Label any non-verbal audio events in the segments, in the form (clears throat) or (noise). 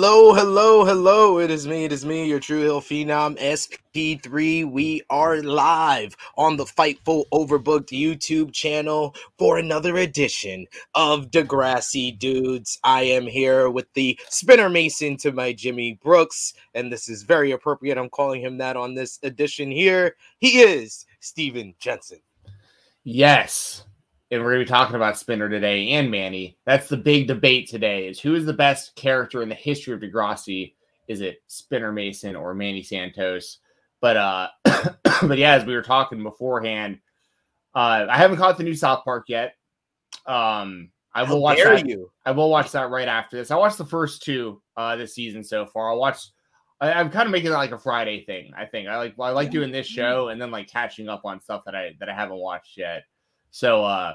Hello, hello, hello. It is me. It is me, your True Heel Phenom SP3. We are live on the Fightful Overbooked YouTube channel for another edition of Degrassi Dudes. I am here with the Spinner Mason to my Jimmy Brooks, and this is very appropriate. I'm calling him that on this edition here. He is Stephen Jensen. Yes and we're going to be talking about Spinner today and Manny. That's the big debate today: is who is the best character in the history of Degrassi? Is it Spinner Mason or Manny Santos? But uh, (coughs) but yeah, as we were talking beforehand, uh, I haven't caught the new South Park yet. Um, I will How watch that. You? I will watch that right after this. I watched the first two uh this season so far. I watched. watch. I, am kind of making it like a Friday thing. I think I like I like doing this show and then like catching up on stuff that I that I haven't watched yet. So, uh,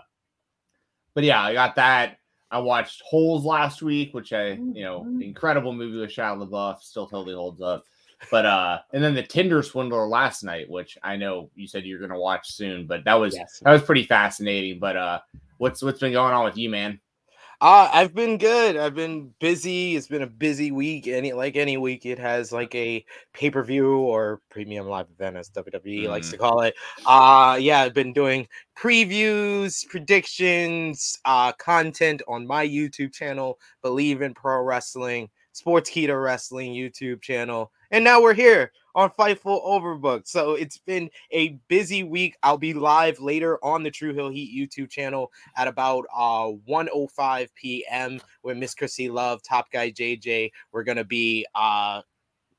but yeah, I got that. I watched Holes last week, which I, you know, mm-hmm. incredible movie with Shia LaBeouf, still totally holds up. But uh, and then the Tinder Swindler last night, which I know you said you're gonna watch soon, but that was yes. that was pretty fascinating. But uh, what's what's been going on with you, man? Uh, I've been good. I've been busy. It's been a busy week. Any like any week, it has like a pay per view or premium live event, as WWE mm. likes to call it. Uh yeah, I've been doing previews, predictions, uh, content on my YouTube channel, Believe in Pro Wrestling, Sportskeeda Wrestling YouTube channel, and now we're here on Fightful Overbooked. So it's been a busy week. I'll be live later on the True Heel Heat YouTube channel at about uh 1:05 p.m. with Miss Chrissy Love, Top Guy JJ. We're gonna be uh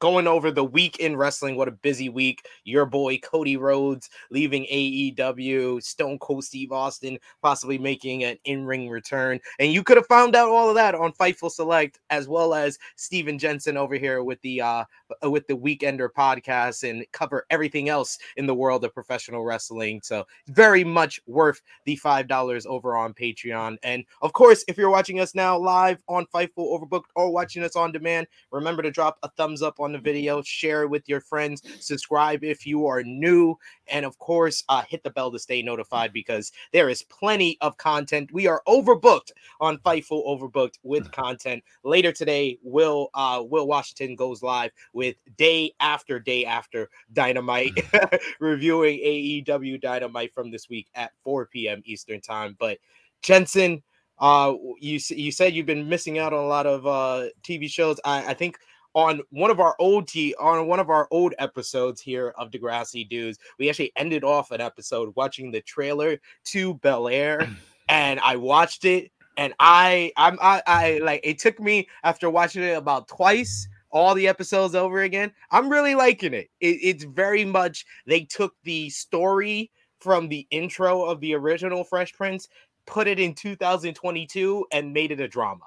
going over the week in wrestling. What a busy week. Your boy Cody Rhodes leaving AEW, Stone Cold Steve Austin possibly making an in ring return. And you could have found out all of that on Fightful Select, as well as Stephen Jensen over here with the uh with the Weekender podcast and cover everything else in the world of professional wrestling. So very much worth the five dollars over on Patreon. And of course, if you're watching us now live on Fightful Overbooked or watching us on demand, remember to drop a thumbs up on the video, share it with your friends, subscribe if you are new, and of course, uh, hit the bell to stay notified because there is plenty of content. We are overbooked on Fightful Overbooked with (laughs) content. Later today, Will uh, Will Washington goes live with day after day after Dynamite, (laughs) reviewing AEW Dynamite from this week at 4 p.m. Eastern Time. But Jensen, uh, you you said you've been missing out on a lot of uh TV shows. I, I think on one of our old t on one of our old episodes here of Degrassi Dudes, we actually ended off an episode watching the trailer to Bel Air, and I watched it, and I I'm I, I like it took me after watching it about twice all the episodes over again. I'm really liking it. it. It's very much they took the story from the intro of the original Fresh Prince, put it in 2022, and made it a drama.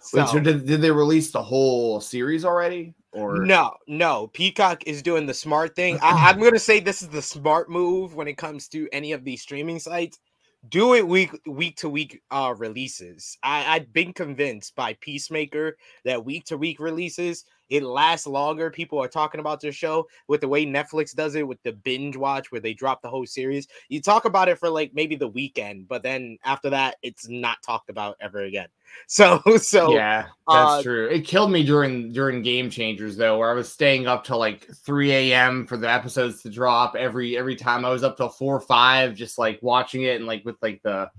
So, Wait, so did, did they release the whole series already? Or no, no. Peacock is doing the smart thing. I, I'm gonna say this is the smart move when it comes to any of these streaming sites. Do it week week to week uh releases. I, I've been convinced by Peacemaker that week to week releases it lasts longer. People are talking about their show with the way Netflix does it with the binge watch where they drop the whole series. You talk about it for like maybe the weekend, but then after that, it's not talked about ever again. (laughs) So, so yeah, that's uh, true. It killed me during during Game Changers though, where I was staying up till like 3 a.m. for the episodes to drop every every time. I was up till four or five, just like watching it and like with like the,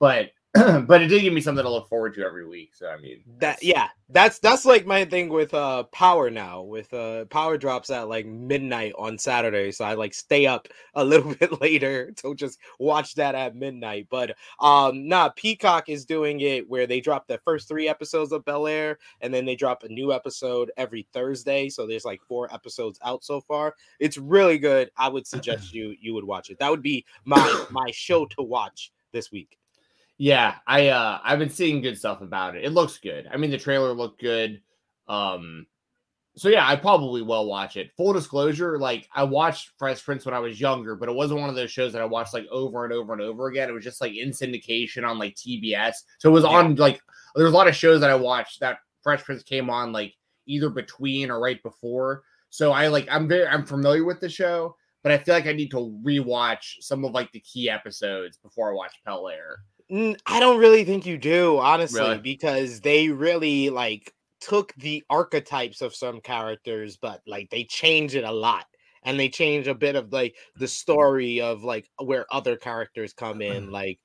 but (clears throat) but it did give me something to look forward to every week. So I mean, that yeah, that's that's like my thing with uh Power now. With uh Power drops at like midnight on Saturday, so I like stay up a (laughs) little bit later to just watch that at midnight. But um, nah, Peacock is doing it where they drop the first three episodes of Bel Air, and then they drop a new episode every Thursday. So there's like four episodes out so far. It's really good. I would suggest (clears throat) you you would watch it. That would be my my show to watch this week. Yeah, I uh I've been seeing good stuff about it. It looks good. I mean, the trailer looked good. Um so yeah, I probably will watch it. Full disclosure, like I watched Fresh Prince when I was younger, but it wasn't one of those shows that I watched like over and over and over again. It was just like in syndication on like TBS. So it was yeah. on like there's a lot of shows that I watched that Fresh Prince came on like either between or right before. So I like I'm very I'm familiar with the show, but I feel like I need to rewatch some of like the key episodes before I watch Bel Air. I don't really think you do, honestly, really? because they really like took the archetypes of some characters, but like they change it a lot. And they change a bit of like the story of like where other characters come in, mm-hmm. like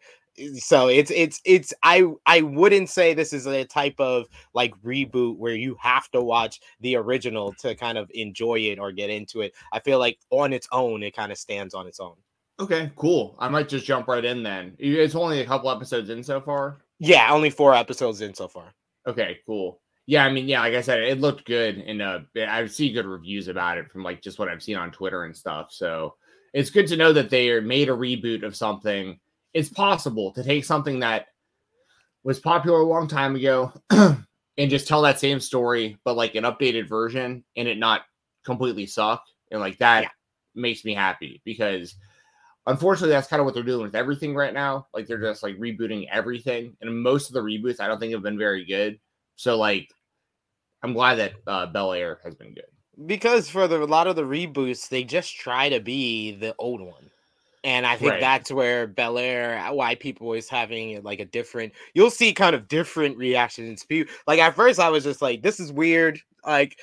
so it's it's it's i i wouldn't say this is a type of like reboot where you have to watch the original to kind of enjoy it or get into it i feel like on its own it kind of stands on its own okay cool. I might just jump right in then. It's only a couple episodes in so far? Yeah only four episodes in so far. Okay cool. Yeah i mean yeah like i said it looked good and uh i see good reviews about it from like just what i've seen on twitter and stuff so it's good to know that they made a reboot of something. It's possible to take something that was popular a long time ago (clears throat) and just tell that same story, but like an updated version and it not completely suck. And like that yeah. makes me happy because unfortunately that's kind of what they're doing with everything right now. Like they're just like rebooting everything. And most of the reboots I don't think have been very good. So like I'm glad that uh Bel Air has been good. Because for the, a lot of the reboots, they just try to be the old one. And I think right. that's where Bel Air, why people is having like a different, you'll see kind of different reactions. Like at first, I was just like, this is weird. Like,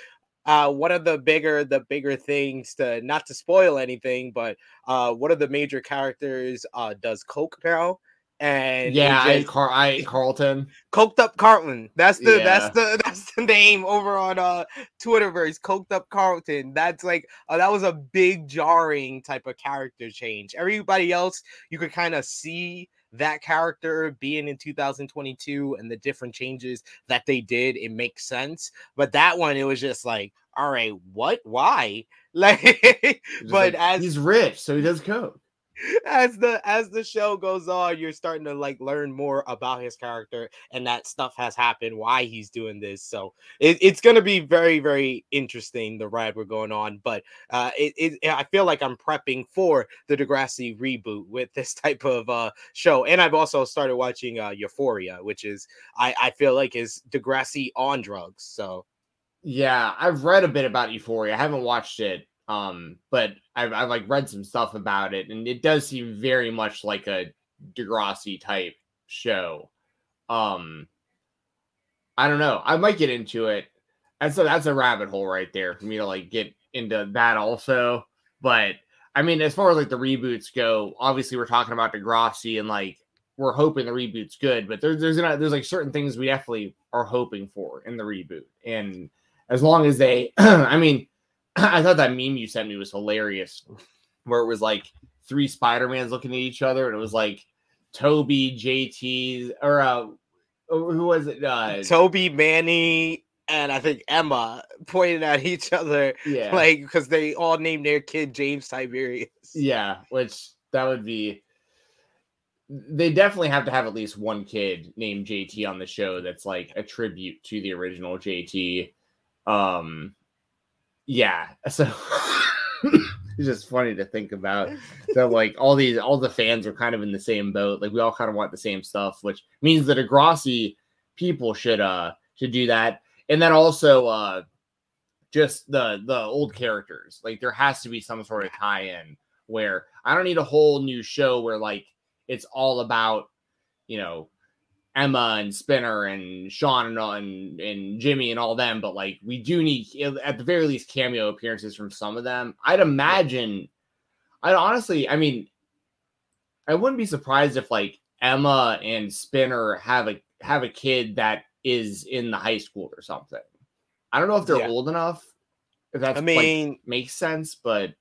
uh, one of the bigger, the bigger things to not to spoil anything, but uh, one of the major characters uh does coke now, and yeah, just, I, Car- I Carlton, coked up Carlton. That's the yeah. that's the (laughs) that's the name over on uh Twitterverse. Coked up Carlton. That's like uh, that was a big jarring type of character change. Everybody else, you could kind of see that character being in 2022 and the different changes that they did. It makes sense, but that one, it was just like, all right, what? Why? (laughs) Like, but like, as he's rich, so he does coke (laughs) as the as the show goes on you're starting to like learn more about his character and that stuff has happened why he's doing this so it, it's going to be very very interesting the ride we're going on but uh it, it i feel like i'm prepping for the degrassi reboot with this (laughs) type of uh show and i've also started watching uh euphoria which is i i feel like is degrassi on drugs so. Yeah i've read a bit about euphoria i haven't watched it um, but I've, I've like read some stuff about it, and it does seem very much like a Degrassi type show. Um, I don't know. I might get into it. And so that's a rabbit hole right there for me to like get into that also. But I mean, as far as like the reboots go, obviously we're talking about Degrassi and like we're hoping the reboot's good, but there's there's there's like certain things we definitely are hoping for in the reboot, and as long as they, (clears throat) I mean, (clears throat) I thought that meme you sent me was hilarious, where it was like three Spider Mans looking at each other, and it was like Tobey, JT, or uh, who was it? Uh, Tobey, Manny, and I think Emma pointing at each other. Yeah, like because they all named their kid James Tiberius. Yeah, which that would be. They definitely have to have at least one kid named JT on the show that's like a tribute to the original JT. Um, yeah so (laughs) it's just funny to think about (laughs) that like all these all the fans are kind of in the same boat like we all kind of want the same stuff which means that Degrassi people should uh should do that. And then also uh just the the old characters like there has to be some sort of tie-in where i don't need a whole new show where like it's all about you know Emma and Spinner and Sean and, and, and Jimmy and all them, but like we do need at the very least cameo appearances from some of them. I'd imagine. I'd honestly, I mean, I wouldn't be surprised if like Emma and Spinner have a have a kid that is in the high school or something. I don't know if they're yeah. old enough. If that I mean like, makes sense, but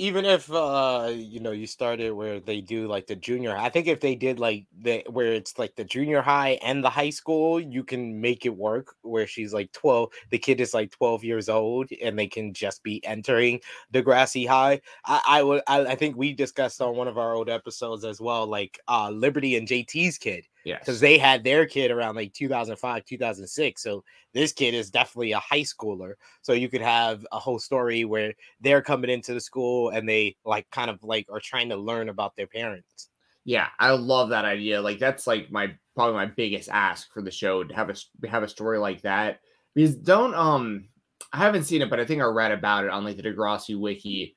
even if uh you know you started where they do like the junior i think if they did like the where it's like the junior high and the high school you can make it work where she's like 12 the kid is like 12 years old and they can just be entering Degrassi High. I i would I, I think we discussed on one of our old episodes as well like uh liberty and jt's kid yeah because they had their kid around like 2005 2006 so this kid is definitely a high schooler. So you could have a whole story where they're coming into the school and they like kind of like are trying to learn about their parents. Yeah, I love that idea. Like that's like my probably my biggest ask for the show to have a have a story like that. Because don't um I haven't seen it, but I think I read about it on like the Degrassi wiki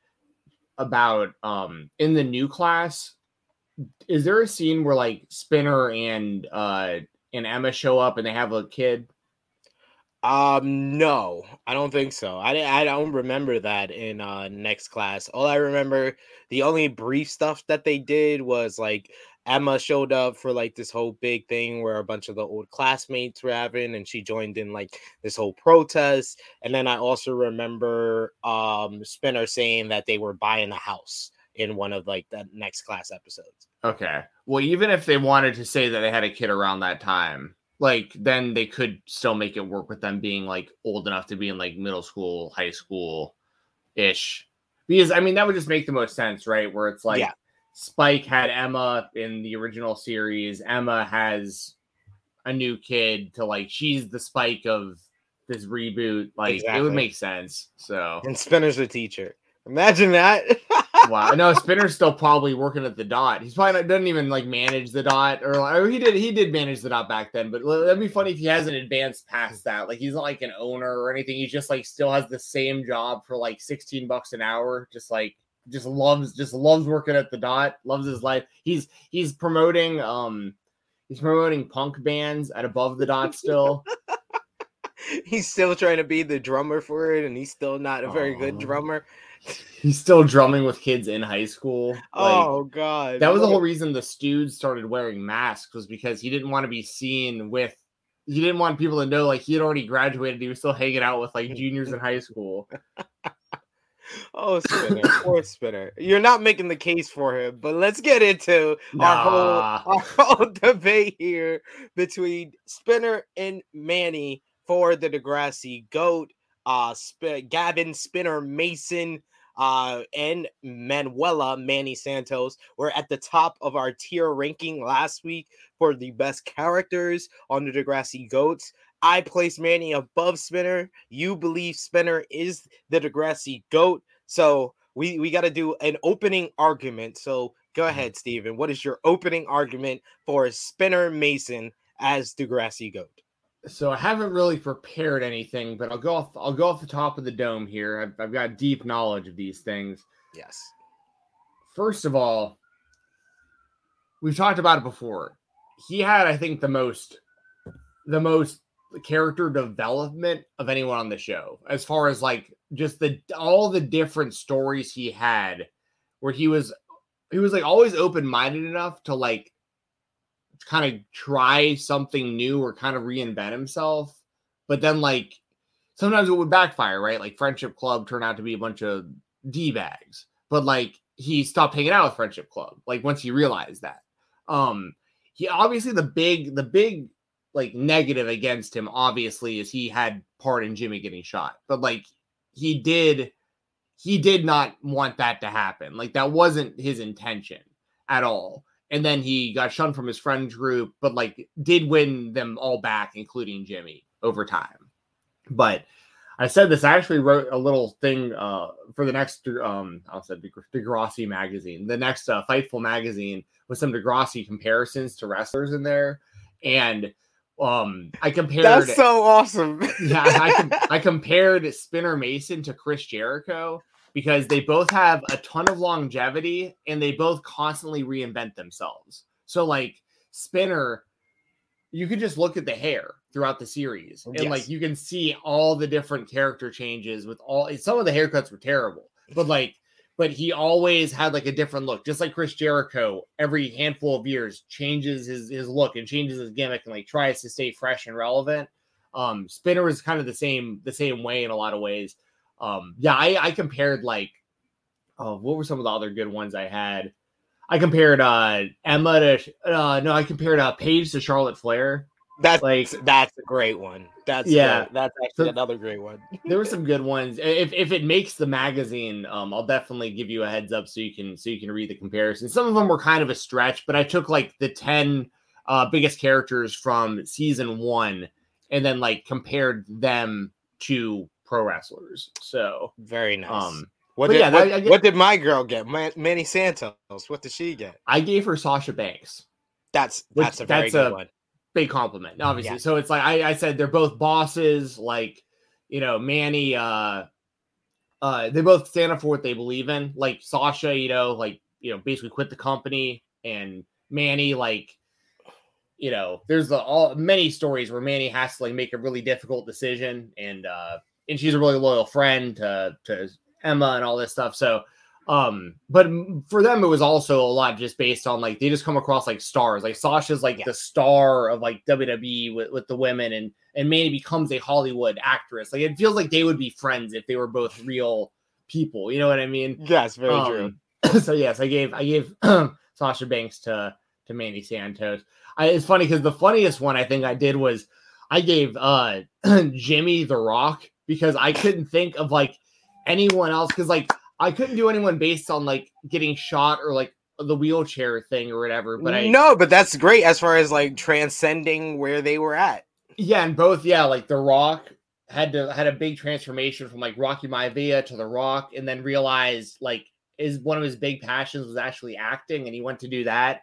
about um in the new class. Is there a scene where like Spinner and uh and Emma show up and they have a kid? Um, no, I don't think so. I I don't remember that in uh next class. All I remember, the only brief stuff that they did was like Emma showed up for like this whole big thing where a bunch of the old classmates were having, and she joined in like this whole protest. And then I also remember um Spinner saying that they were buying a house in one of like the next class episodes. Okay. Well, even if they wanted to say that they had a kid around that time, like then they could still make it work with them being like old enough to be in like middle school, high school ish. Because I mean that would just make the most sense, right? Where it's like yeah. Spike had Emma in the original series. Emma has a new kid to like she's the Spike of this reboot. Like exactly. it would make sense. So and Spinner's a teacher. Imagine that. (laughs) wow. No, Spinner's still probably working at the dot. He's probably not, doesn't even like manage the dot or, or he did he did manage the dot back then, but that'd be funny if he hasn't advanced past that. Like he's not like an owner or anything. He just like still has the same job for like 16 bucks an hour. Just like just loves just loves working at the dot, loves his life. He's he's promoting um he's promoting punk bands at above the dot still. (laughs) he's still trying to be the drummer for it and he's still not a very good drummer He's still drumming with kids in high school. Like, oh god. That was the whole reason the Stooges started wearing masks was because he didn't want to be seen with he didn't want people to know like he had already graduated. He was still hanging out with like juniors in high school. (laughs) oh, Spinner, poor Spinner. You're not making the case for him, but let's get into nah. our whole (laughs) our whole debate here between Spinner and Manny for the Degrassi GOAT. Uh, Sp- Gavin Spinner Mason uh, and Manuela Manny Santos were at the top of our tier ranking last week for the best characters on the Degrassi Goats. I place Manny above Spinner. You believe Spinner is the Degrassi Goat. So we, we got to do an opening argument. So go mm-hmm. ahead, Stephen. What is your opening argument for Spinner Mason as Degrassi Goat? So I haven't really prepared anything, but I'll go off. I'll go off the top of the dome here. I've, I've got deep knowledge of these things. Yes. First of all, we've talked about it before. He had, I think, the most, the most character development of anyone on the show, as far as like just the all the different stories he had, where he was, he was like always open minded enough to like kind of try something new or kind of reinvent himself. But then, like, sometimes it would backfire, right? Like, Friendship Club turned out to be a bunch of D bags, but like, he stopped hanging out with Friendship Club, like, once he realized that. Um, he obviously the big, the big, like, negative against him, obviously, is he had part in Jimmy getting shot, but like, he did, he did not want that to happen. Like, that wasn't his intention at all and then he got shunned from his friend group, but like did win them all back, including Jimmy over time. But I said this. I actually wrote a little thing uh, for the next um, I said Degrassi magazine, the next uh, Fightful magazine, with some Degrassi comparisons to wrestlers in there, and um, I compared. That's so awesome. yeah, I, (laughs) I compared Spinner Mason to Chris Jericho, because they both have a ton of longevity and they both constantly reinvent themselves. So like Spinner, you can just look at the hair throughout the series and yes. like you can see all the different character changes with all some of the haircuts were terrible, but like but he always had like a different look, just like Chris Jericho. Every handful of years changes his his look and changes his gimmick and like tries to stay fresh and relevant. Um, Spinner is kind of the same the same way in a lot of ways. Um, yeah, I, I compared like, oh, what were some of the other good ones I had? I compared uh Emma to uh no, I compared uh Paige to Charlotte Flair. That's like that's a great one. That's yeah, great. that's actually so, another great one. there were some good ones. If if it makes the magazine, um, I'll definitely give you a heads up so you can so you can read the comparison. Some of them were kind of a stretch, but I took like the ten uh biggest characters from season one and then like compared them to pro wrestlers. So very nice. Um, what did, yeah, what, get, what, did my girl get? Manny Santos. What did she get? I gave her Sasha Banks. That's that's a very that's good a one. Big compliment, obviously. Yeah. So it's like I, I said, they're both bosses. Like you know, Manny. uh uh, they both stand up for what they believe in. Like Sasha, you know, like you know, basically quit the company, and Manny, like you know, there's the, all many stories where Manny has to like make a really difficult decision, and uh, and she's a really loyal friend to to Emma and all this stuff. So, um, but for them, it was also a lot just based on like they just come across like stars. Like Sasha's like yeah. the star of like WWE with, with the women, and and Manny becomes a Hollywood actress. Like it feels like they would be friends if they were both real people. You know what I mean? Yes, very um, true. (clears throat) so yes, I gave I gave (clears throat) Sasha Banks to to Manny Santos. I, it's funny because the funniest one I think I did was I gave uh (clears throat) Jimmy the Rock because I couldn't think of like anyone else because like I couldn't do anyone based on like getting shot or like the wheelchair thing or whatever. But I no, but that's great as far as like transcending where they were at. Yeah, and both yeah, like The Rock had to had a big transformation from like Rocky Maivia to The Rock, and then realized like is one of his big passions was actually acting, and he went to do that.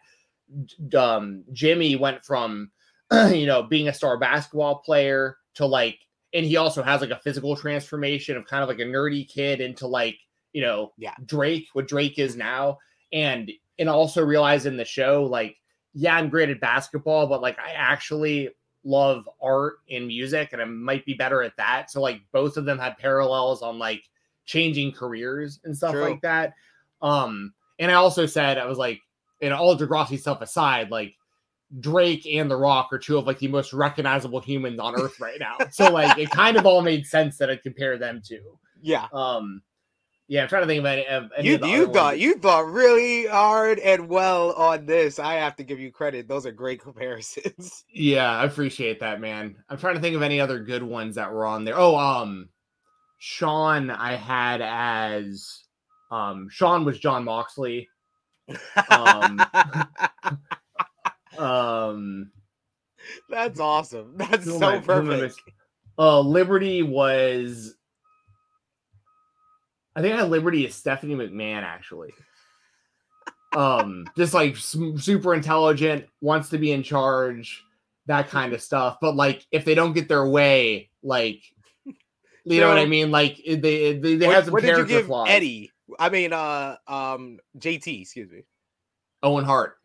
Um, Jimmy went from (clears throat) you know being a star basketball player to like, and he also has like a physical transformation of kind of like a nerdy kid into like you know yeah Drake, what Drake is now, and and also realize in the show like yeah I'm great at basketball, but like I actually love art and music and I might be better at that. So like both of them had parallels on like changing careers and stuff True. like that. Um and I also said I was like and all Degrassi stuff aside, like Drake and The Rock are two of like the most recognizable humans on earth right now. so like it kind of all made sense that I'd compare them to. Yeah. Um yeah, I'm trying to think of any. Of any you of you thought ones. you thought really hard and well on this. I have to give you credit. Those are great comparisons. (laughs) Yeah, I appreciate that, man. I'm trying to think of any other good ones that were on there. Oh, um, Sean, I had as um Sean was Jon Moxley. (laughs) Um, (laughs) um that's awesome. That's so perfect. Uh, Liberty was I think I Liberty is Stephanie McMahon actually. Um, just like super intelligent, wants to be in charge, that kind of stuff. But like, if they don't get their way, like, you so, know what I mean? Like, they they, they what, have some what character did you give flaws. Eddie, I mean, uh, um, JT, excuse me, Owen Hart.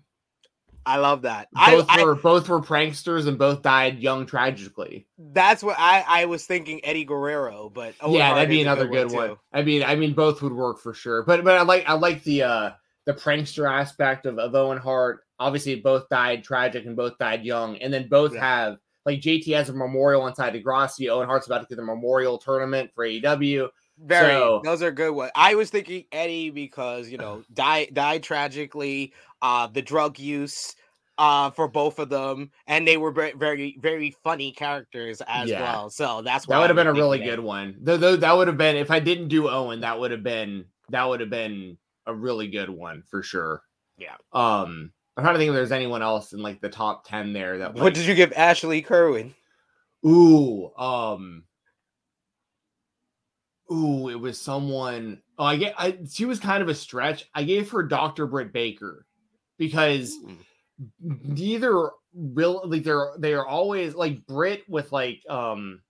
I love that. Both I, were I, both were pranksters and both died young tragically. That's what I I was thinking Eddie Guerrero, but Owen yeah, Hart that'd be another good, one, one. I mean, I mean, both would work for sure. But but I like I like the uh the prankster aspect of, of Owen Hart. Obviously, both died tragic and both died young, and then both yeah. have like JT has a memorial inside Degrassi. Owen Hart's about to get the memorial tournament for AEW. Very, so, those are good ones. I was thinking Eddie because you know died died tragically. Uh, the drug use uh for both of them and they were very very very funny characters as yeah. well so that's that would have been a really good one though that would have been if i didn't do owen that would have been that would have been a really good one for sure yeah um i'm trying to think if there's anyone else in like the top 10 there that like, what did you give ashley kerwin ooh um Ooh, it was someone. Oh, I get. I she was kind of a stretch. I gave her Dr. Britt Baker because mm. neither real like they're they are always like Britt with like um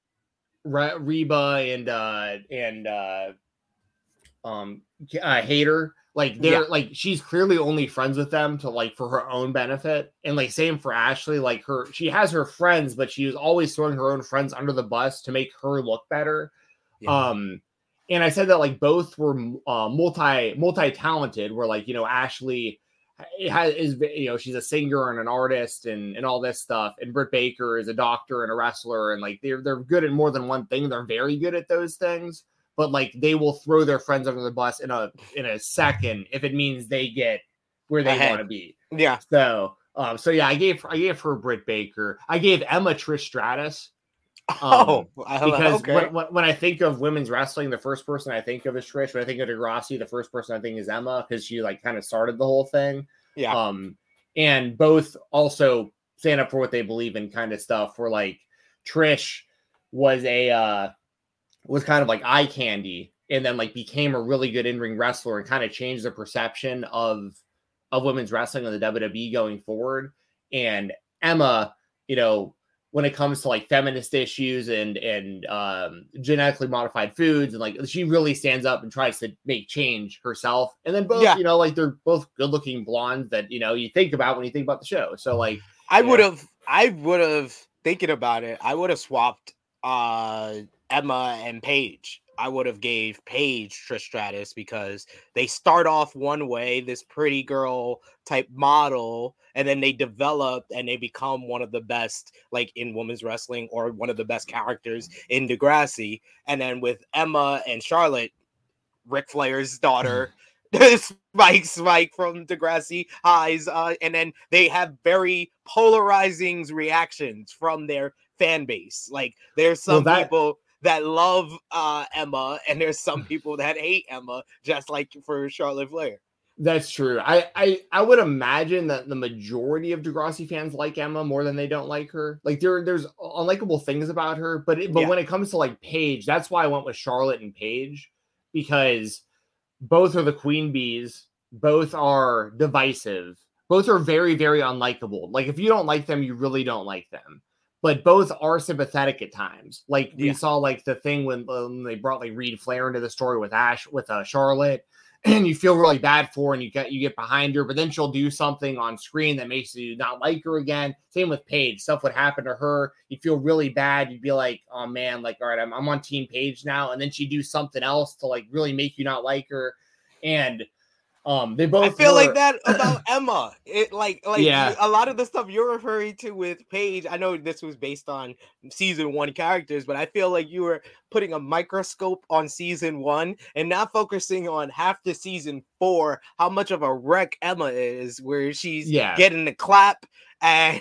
Reba and uh and uh um uh, Hayter like they're yeah. like she's clearly only friends with them to like for her own benefit and like same for Ashley like her she has her friends but she was always throwing her own friends under the bus to make her look better yeah. um and I said that like both were uh, multi multi talented. Where like you know Ashley has is you know she's a singer and an artist and and all this stuff, and Britt Baker is a doctor and a wrestler, and like they're they're good at more than one thing. They're very good at those things, but like they will throw their friends under the bus in a in a second if it means they get where they want to be. Yeah. So um so yeah, I gave I gave her Britt Baker. I gave Emma Trish Stratus Oh, um, because okay. when, when, I think of women's wrestling, the first person I think of is Trish. When I think of Degrassi, the first person I think is Emma because she like kind of started the whole thing. Yeah. Um, and both also stand up for what they believe in, kind of stuff. Where like Trish was a uh was kind of like eye candy, and then like became a really good in ring wrestler and kind of changed the perception of of women's wrestling on the WWE going forward. And Emma, you know, when it comes to like feminist issues and and um, genetically modified foods and like she really stands up and tries to make change herself and then both yeah. you know like they're both good looking blondes that you know you think about when you think about the show so like I would have. I would have thinking about it. I would have swapped uh Emma and Paige. I would have gave Paige Trish Stratus because they start off one way, this pretty girl type model, and then they develop and they become one of the best, like in women's wrestling, or one of the best characters in Degrassi. And then with Emma and Charlotte, Ric Flair's daughter. (laughs) (laughs) Spike Spike from Degrassi Highs, uh, and then they have very polarizing reactions from their fan base. Like there's some well, that, people that love uh, Emma, and there's some people that hate Emma, just like for Charlotte Flair. That's true. I, I I would imagine that the majority of Degrassi fans like Emma more than they don't like her. Like there there's unlikable things about her, but it, but yeah. when it comes to like Paige, that's why I went with Charlotte and Paige because both are the queen bees, both are divisive, both are very very unlikable. Like if you don't like them, you really don't like them but both are sympathetic at times. Like we yeah. saw, like the thing when, um, they brought like Reid Flair into the story with Ash with uh, Charlotte, (clears throat) and you feel really bad for, her and you get you get behind her, but then she'll do something on screen that makes you not like her again. Same with Paige, stuff would happen to her. You feel really bad. You'd be like, oh man, like all right, I'm, I'm on Team Paige now, and then she do something else to like really make you not like her, and um, they both. I feel were... like that (laughs) about Emma. It like like yeah. a lot of the stuff you're referring to with Paige. I know this was based on season one characters, but I feel like you were putting a microscope on season one and not focusing on half the season four. How much of a wreck Emma is, where she's yeah. getting the clap and.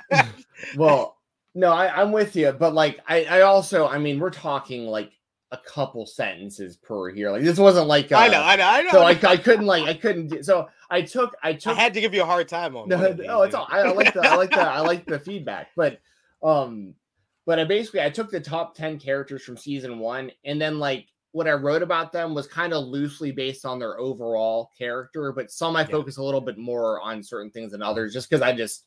(laughs) well, no, I, I'm with you, but like I, I also, I mean, we're talking like a couple sentences per here. Like this wasn't like I know, I know, I know. So I, I couldn't like I couldn't. So I took I took. I had to give you a hard time on. No, no, it's all. I, I like the I like the I like the feedback, but um, but I basically I took the top ten characters from season one, and then like what I wrote about them was kind of loosely based on their overall character, but some I yeah. focus a little bit more on certain things than others, just because I just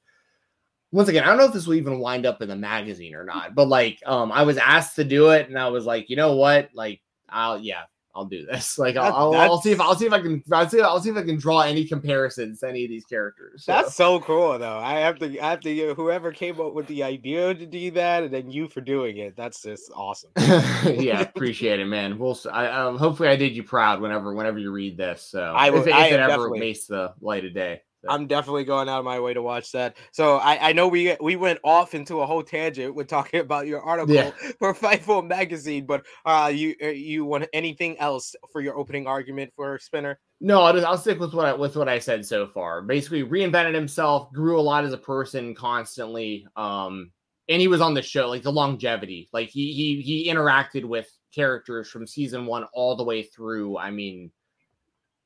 once again, I don't know if this will even wind up in the magazine or not, but like, um, I was asked to do it, and I was like, you know what, like, I'll yeah, I'll do this. (laughs) Like, I'll, I'll, I'll, see if I'll see if I can I'll see, I'll see if I can draw any comparisons to any of these characters. So. That's so cool, though. I have to I have to whoever came up with the idea to do that, and then you for doing it. That's just awesome. (laughs) yeah, appreciate it, man. We'll I, um, hopefully I did you proud whenever whenever you read this. So I will, if, if I it ever definitely. makes the light of day. I'm definitely going out of my way to watch that. So I, I know we we went off into a whole tangent with talking (laughs) about your article yeah. for Fightful magazine, but uh, you uh, you want anything else for your opening argument for Spinner? No, I'll, just, I'll stick with what I, with what I said so far. Basically, reinvented himself, grew a lot as a person constantly, um, and he was on the show like the longevity. Like he he he interacted with characters from season one all the way through. I mean,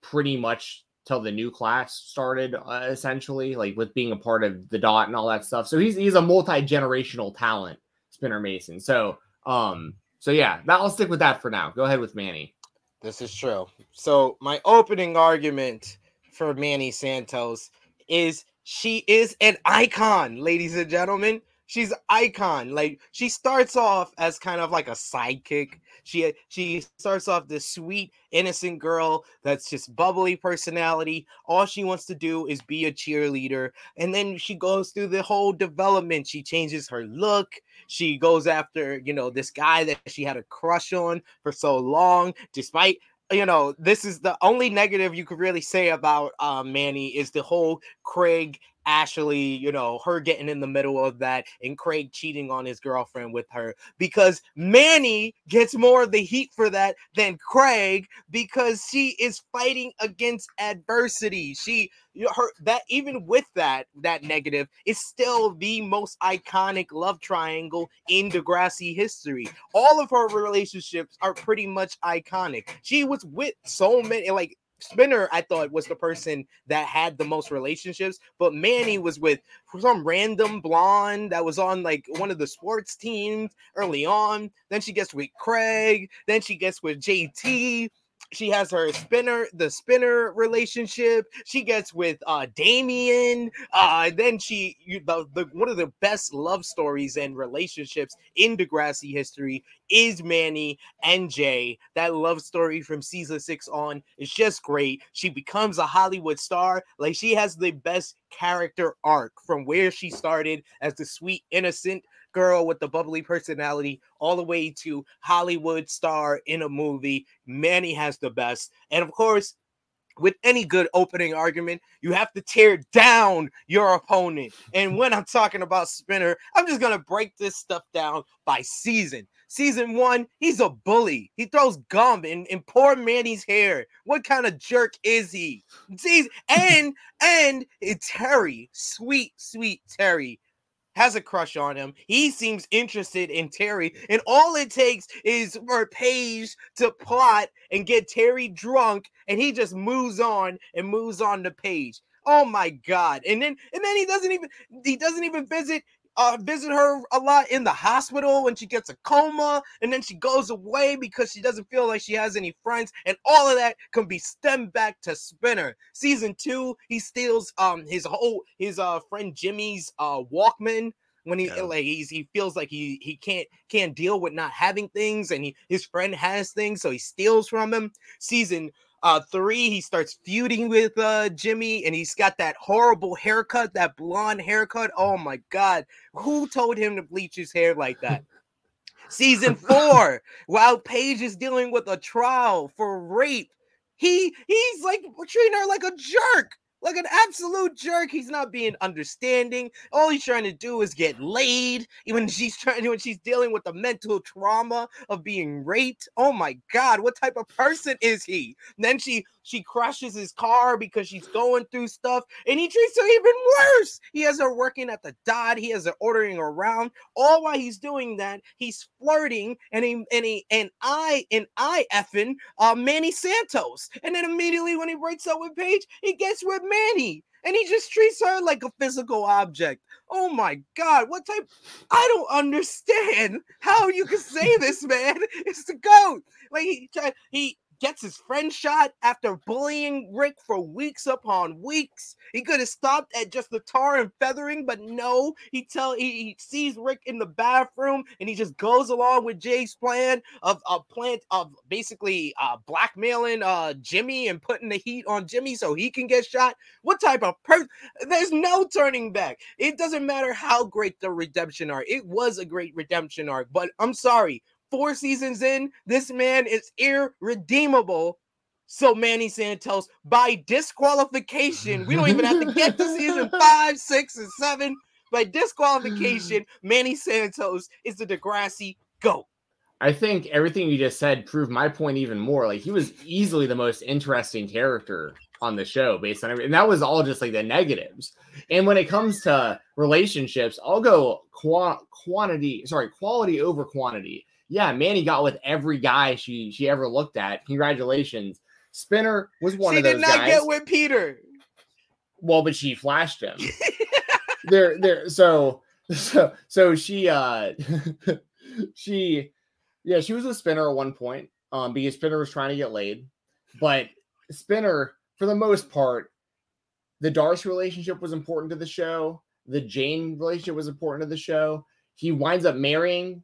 pretty much till the new class started, uh, essentially, like with being a part of the dot and all that stuff. So he's he's a multi generational talent, Spinner Mason. So um, so yeah, that, I'll stick with that for now. Go ahead with Manny. This is true. So my opening argument for Manny Santos is she is an icon, ladies and gentlemen. She's icon. Like she starts off as kind of like a sidekick. She she starts off this sweet, innocent girl that's just bubbly personality. All she wants to do is be a cheerleader. And then she goes through the whole development. She changes her look. She goes after, you know, this guy that she had a crush on for so long, despite you know, this is the only negative you could really say about uh, Manny is the whole Craig Ashley, you know, her getting in the middle of that and Craig cheating on his girlfriend with her because Manny gets more of the heat for that than Craig because she is fighting against adversity. She her that even with that that negative is still the most iconic love triangle in Degrassi history. All of her relationships are pretty much iconic. She was with so many like Spinner, I thought, was the person that had the most relationships, but Manny mm. was with some random blonde that was on like one of the sports teams early on. Then she gets with Craig. Then she gets with JT. She has her spinner, the spinner relationship. She gets with uh Damian. Uh then she you, the, the one of the best love stories and relationships in Degrassi history is Manny and Jay. That love story from season six on is just great. She becomes a Hollywood star. Like she has the best character arc from where she started as the sweet, innocent girl with the bubbly personality all the way to Hollywood star in a movie. Manny has the best. And of course, with any good opening argument, you have to tear down your opponent. And when I'm talking about Spinner, I'm just going to break this stuff down by season. Season one, he's a bully. He throws gum in, in poor Manny's hair. What kind of jerk is he? See, and and eh, Terry, sweet, sweet Terry, has a crush on him. He seems interested in Terry, and all it takes is for Paige to plot and get Terry drunk, and he just moves on and moves on to Paige. Oh my god! And then and then he doesn't even he doesn't even visit uh, visit her a lot in the hospital when she gets a coma, and then she goes away because she doesn't feel like she has any friends, and all of that can be stemmed back to Spinner. Season two, he steals um his whole his uh friend Jimmy's uh Walkman when he yeah. like he's, he feels like he he can't can't deal with not having things, and he his friend has things, so he steals from him. Season uh, three, he starts feuding with uh, Jimmy, and he's got that horrible haircut, that blonde haircut. Oh my god, who told him to bleach his hair like that? Season (laughs) four, while Paige is dealing with a trial for rape, he he's like treating her like a jerk like an absolute jerk. He's not being understanding. All he's trying to do is get laid. When she's trying, when she's dealing with the mental trauma of being raped. Oh my god, what type of person is he? And then she she crashes his car because she's going through stuff, and he treats her even worse. He has her working at the dot. He has her ordering around. All while he's doing that, he's flirting and he and he and I and I effing uh, Manny Santos. And then immediately when he breaks up with Paige, he gets with Manny and he just treats her like a physical object. Oh my god, what type? I don't understand how you can say this, man. (laughs) It's the goat. Like he he gets his friend shot after bullying Rick for weeks upon weeks. He could have stopped at just the tar and feathering, but no, he tell he, he sees Rick in the bathroom and he just goes along with Jay's plan of a plan of basically uh, blackmailing uh, Jimmy and putting the heat on Jimmy so he can get shot. What type of person? There's no turning back. It doesn't matter how great the redemption arc. It was a great redemption arc, but I'm sorry four seasons in, this man is irredeemable. So Manny Santos, by disqualification, we don't even have to get to season (laughs) five, six, and seven. By disqualification, (sighs) Manny Santos is the Degrassi GOAT. I think everything you just said proved my point even more. Like he was easily the most interesting character on the show based on everything. And that was all just like the negatives. And when it comes to relationships, I'll go qu- quantity, sorry, quality over quantity yeah, Manny got with every guy she she ever looked at. Congratulations. Spinner was one she of those guys. She did not get with Peter. Well, but she flashed him. (laughs) there, there. So, so, so she, uh, (laughs) she, yeah, she was a Spinner at one point, um, because Spinner was trying to get laid, but Spinner, for the most part, the Darcy relationship was important to the show. The Jane relationship was important to the show. He winds up marrying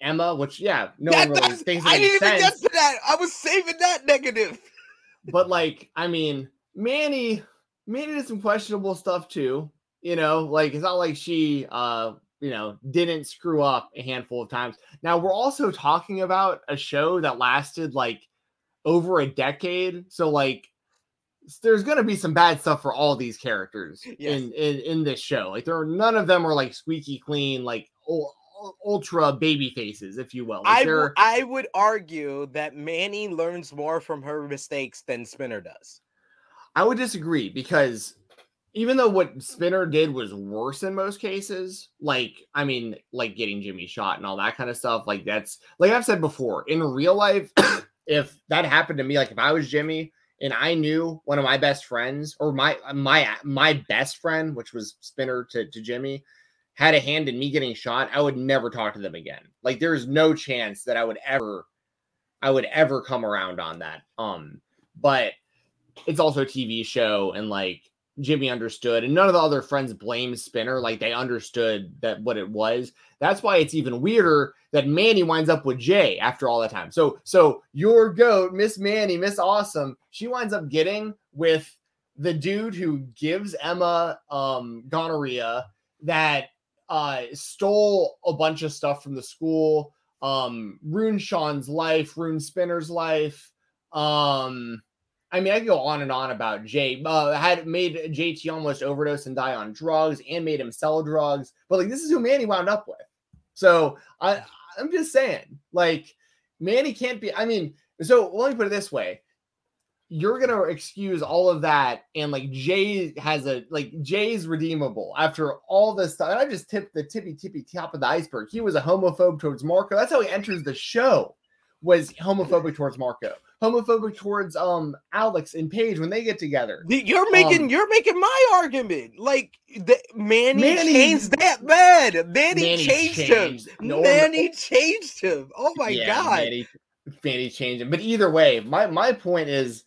Emma, which yeah, no that, one really thinks I didn't even get to that. I was saving that negative. (laughs) but like, I mean, Manny, Manny did some questionable stuff too. You know, like it's not like she uh you know didn't screw up a handful of times. Now we're also talking about a show that lasted like over a decade. So like there's gonna be some bad stuff for all these characters yes. in, in in this show. Like there are none of them are like squeaky clean, like oh, ultra baby faces, if you will. Like I, I would argue that Manny learns more from her mistakes than Spinner does. I would disagree because even though what Spinner did was worse in most cases, like I mean, like getting Jimmy shot and all that kind of stuff, like that's like I've said before, in real life, (coughs) if that happened to me, like if I was Jimmy and I knew one of my best friends or my my my best friend, which was Spinner to, to Jimmy, had a hand in me getting shot, I would never talk to them again. Like there's no chance that I would ever I would ever come around on that. Um, but it's also a TV show, and like Jimmy understood, and none of the other friends blamed Spinner. Like they understood that what it was. That's why it's even weirder that Manny winds up with Jay after all that time. So, so your goat, Miss Manny, Miss Awesome, she winds up getting with the dude who gives Emma um gonorrhea that uh stole a bunch of stuff from the school, um, ruined Sean's life, Rune Spinner's life. Um, I mean, I could go on and on about Jay. Uh, had made JT almost overdose and die on drugs, and made him sell drugs. But like, this is who Manny wound up with. So I, I'm just saying, like, Manny can't be. I mean, so let me put it this way: you're gonna excuse all of that, and like Jay has a like Jay's redeemable after all this stuff. And I just tipped the tippy tippy top of the iceberg. He was a homophobe towards Marco. That's how he enters the show. Was homophobic towards Marco homophobic towards um Alex and Paige when they get together. You're making um, you're making my argument. Like the, Manny, Manny changed that man. Manny, Manny changed, changed, him. No, Manny changed him. Oh my yeah, god. Manny, Manny changed him. But either way, my my point is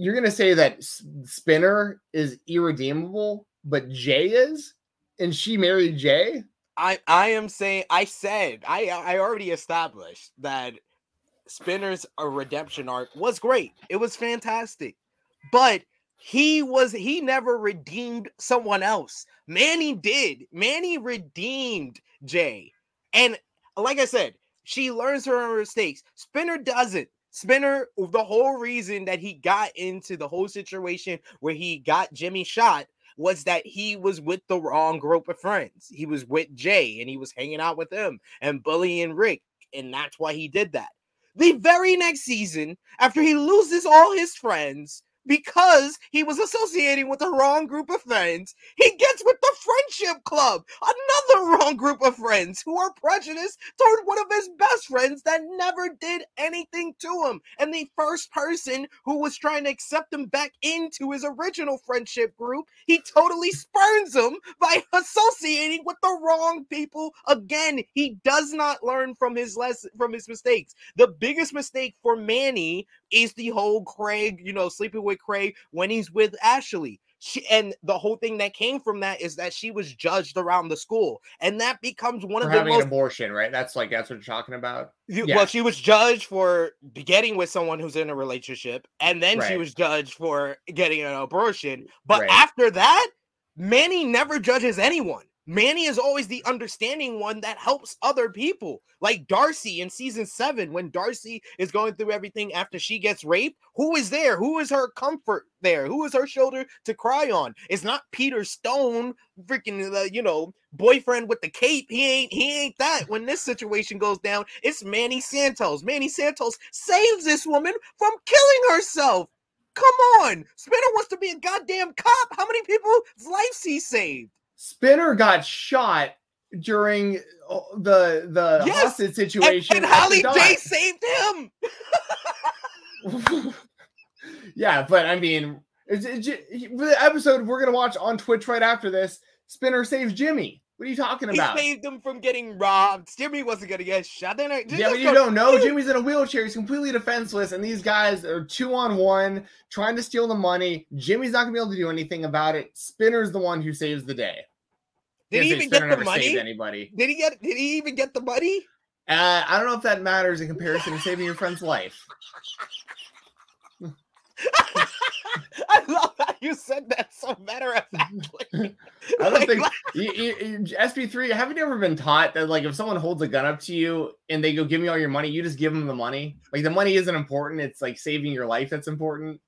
you're gonna say that Spinner is irredeemable, but Jay is, and she married Jay. I I am saying I said I I already established that Spinner's a redemption arc was great. It was fantastic. But he was he never redeemed someone else. Manny did. Manny redeemed Jay. And like I said, she learns her mistakes. Spinner doesn't. Spinner, the whole reason that he got into the whole situation where he got Jimmy shot was that he was with the wrong group of friends. He was with Jay and he was hanging out with him and bullying Rick. And that's why he did that. The very next season, after he loses all his friends, because he was associating with the wrong group of friends, he gets with the friendship club, another (laughs) wrong group of friends who are prejudiced toward one of his best friends that never did anything to him. And the first person who was trying to accept him back into his original friendship group, he totally spurns him by (laughs) associating with the wrong people again. He does not learn from his lesson from his mistakes. The biggest mistake for Manny is the whole Craig, you know, sleeping with Craig when he's with Ashley. She, and the whole thing that came from that is that she was judged around the school, and that becomes one for of the having most, an abortion, right? That's like that's what you're talking about. You, yeah. Well, she was judged for getting with someone who's in a relationship, and then right. she was judged for getting an abortion. But right. after that, Manny never judges anyone. Manny is always the understanding one that helps other people. Like Darcy in season seven, when Darcy is going through everything after she gets raped, who is there? Who is her comfort there? Who is her shoulder to cry on? It's not Peter Stone, freaking uh, you know, boyfriend with the cape. He ain't he ain't that when this situation goes down. It's Manny Santos. Manny Santos saves this woman from killing herself. Come on. Spinner wants to be a goddamn cop. How many people's lives he saved? Spinner got shot during uh, the the yes, hostage situation. And, and Holly J saved him. (laughs) yeah, but I mean, it's, it's, the episode we're gonna watch on Twitch right after this, Spinner saves Jimmy. What are you talking about? He saved him from getting robbed. Jimmy wasn't gonna get shot. Then yeah, but you don't know. Jimmy's in a wheelchair. He's completely defenseless, and these guys are two on one trying to steal the money. Jimmy's not gonna be able to do anything about it. Spinner's the one who saves the day. Did he even get the money? Anybody? Did he get? Did he even get the money? Uh, I don't know if that matters in comparison to (laughs) saving your friend's life. (laughs) I love how you said that so matter of factly. (laughs) I don't think you, you, SP3. Haven't you ever been taught that like if someone holds a gun up to you and they go, "Give me all your money," you just give them the money. Like the money isn't important. It's like saving your life that's important.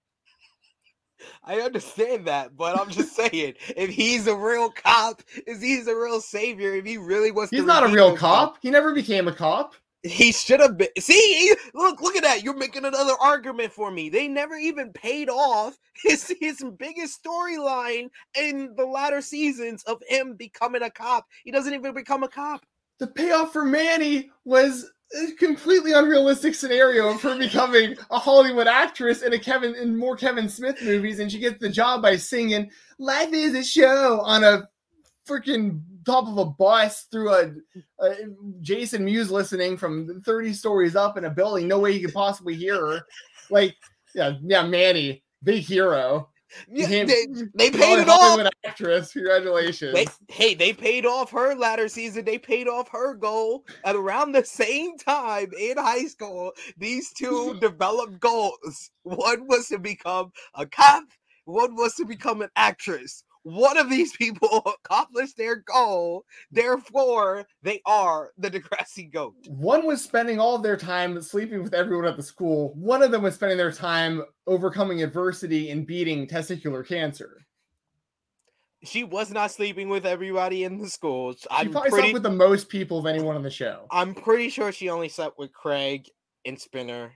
I understand that, but I'm just saying, if he's a real cop, if he's a real savior, if he really was, he's not a real cop. He never became a cop. He should have been. See, look, look at that. You're making another argument for me. They never even paid off his his biggest storyline in the latter seasons of him becoming a cop. He doesn't even become a cop. The payoff for Manny was completely unrealistic scenario of her becoming a Hollywood actress in a Kevin in more Kevin Smith movies, and she gets the job by singing "Life Is a Show" on a freaking top of a bus through a, a Jason Mewes listening from 30 stories up in a building. No way he could possibly hear her. Like, yeah, yeah, Manny, big hero. Yeah, they, they (laughs) paid it off. Actress, congratulations. They, hey, they paid off her latter season. They paid off her goal at around the same time in high school. These two (laughs) developed goals. One was to become a cop. One was to become an actress one of these people (laughs) accomplished their goal. Therefore, they are the Degrassi goat. One was spending all of their time sleeping with everyone at the school. One of them was spending their time overcoming adversity and beating testicular cancer. She was not sleeping with everybody in the school. She I'm probably pretty, slept with the most people of anyone on the show. I'm pretty sure she only slept with Craig and Spinner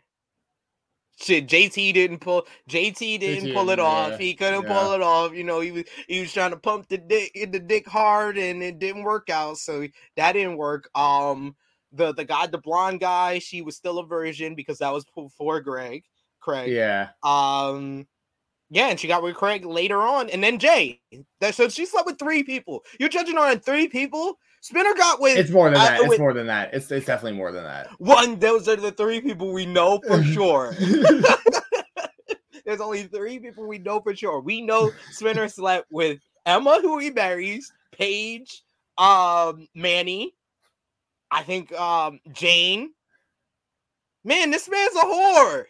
shit JT didn't pull JT didn't pull it off. He couldn't yeah. pull it off. You know, he was he was trying to pump the dick the dick hard and it didn't work out. So that didn't work. Um the the guy, the blonde guy, she was still a virgin because that was before Greg. Craig. Yeah. Um yeah, and she got with Craig later on, and then Jay. That so she slept with three people. You're judging her on three people. Spinner got with. It's more than uh, that. It's with, more than that. It's it's definitely more than that. One, those are the three people we know for (laughs) sure. (laughs) There's only three people we know for sure. We know Spinner slept with Emma, who he marries, Paige, um, Manny, I think um Jane. Man, this man's a whore.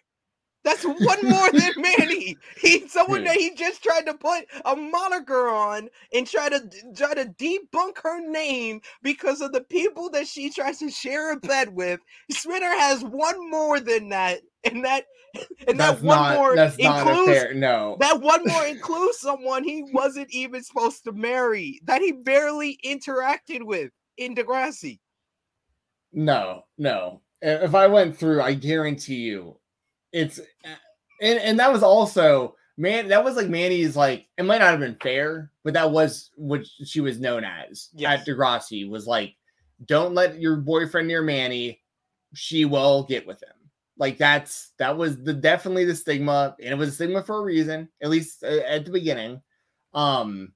That's one more than (laughs) Manny. He's someone that he just tried to put a moniker on and try to try to debunk her name because of the people that she tries to share a bed with. Spinner has one more than that, and that (laughs) and that's that one not, more includes fair, no. That one more (laughs) includes someone he wasn't even supposed to marry, that he barely interacted with in Degrassi. No, no. If I went through, I guarantee you it's and and that was also man that was like Manny's like it might not have been fair, but that was what she was known as yes. at Degrassi was like don't let your boyfriend near Manny, she will get with him. Like that's that was the definitely the stigma, and it was a stigma for a reason, at least uh, at the beginning. Um,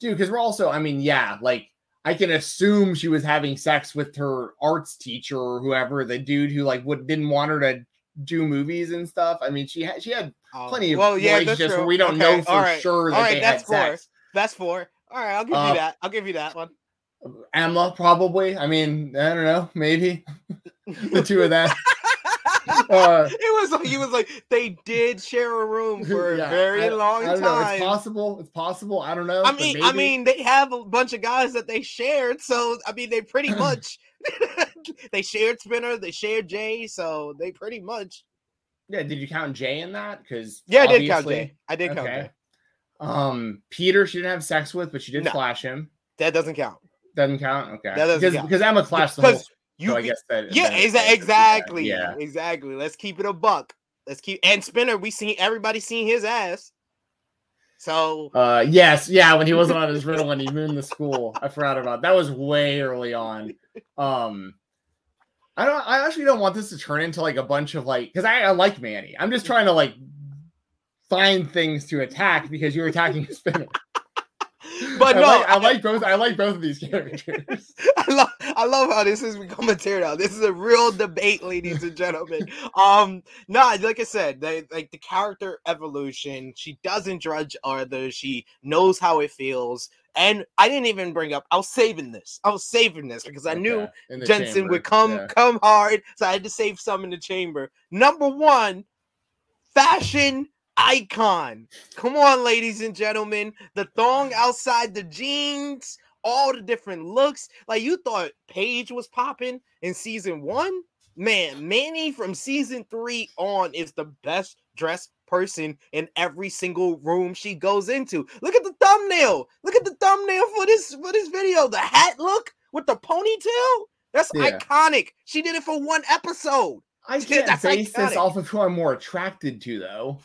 dude, because we're also, I mean, yeah, like I can assume she was having sex with her arts teacher or whoever, the dude who like would didn't want her to do movies and stuff. I mean, she had she had oh, plenty of well, yeah, relationships where we don't okay. know for right. sure that All right, they that's had four. sex. That's four. All right, I'll give uh, you that. I'll give you that one. Emma, probably. I mean, I don't know, maybe (laughs) the two of them. (laughs) uh, it was like he was like they did share a room for (laughs) yeah, a very I, long I time. Know. It's possible. It's possible. I don't know. I mean, I mean, they have a bunch of guys that they shared, so I mean, they pretty (clears throat) much (laughs) they shared Spinner, they shared Jay, so they pretty much. Yeah, did you count Jay in that? Because yeah, I did count Jay. I did count okay. Jay. Um, Peter, she didn't have sex with, but she did no, flash him. That doesn't count. Doesn't count. Okay. That doesn't because, count. because Emma flashed the whole. You, so I guess that. Yeah, that, exactly. Yeah, exactly. Let's keep it a buck. Let's keep and Spinner. We seen everybody seen his ass. So uh yes, yeah, when he wasn't on his Ritalin, he mooned the school. I forgot about that. was way early on. Um I don't I actually don't want this to turn into like a bunch of like because I, I like Manny. I'm just trying to like find things to attack because you're attacking a (laughs) Spinner. But I no, like, I, I like both. I like both of these characters. (laughs) I love, I love how this has become a teardown. This is a real debate, ladies and gentlemen. (laughs) Um, no, like I said, they, like the character evolution. She doesn't judge others. She knows how it feels. And I didn't even bring up. I was saving this. I was saving this because I okay. knew Jensen chamber. would come yeah. come hard, so I had to save some in the chamber. Number one, fashion icon. Come on, ladies and gentlemen. The thong outside the jeans, all the different looks. Like you thought Paige was popping in season one. Man, Manny from season three on is the best dressed person in every single room she goes into. Look at the thumbnail. Look at the thumbnail for this for this video. The hat look with the ponytail. That's yeah. iconic. She did it for one episode. I can't That's base iconic. this off of who I'm more attracted to, though.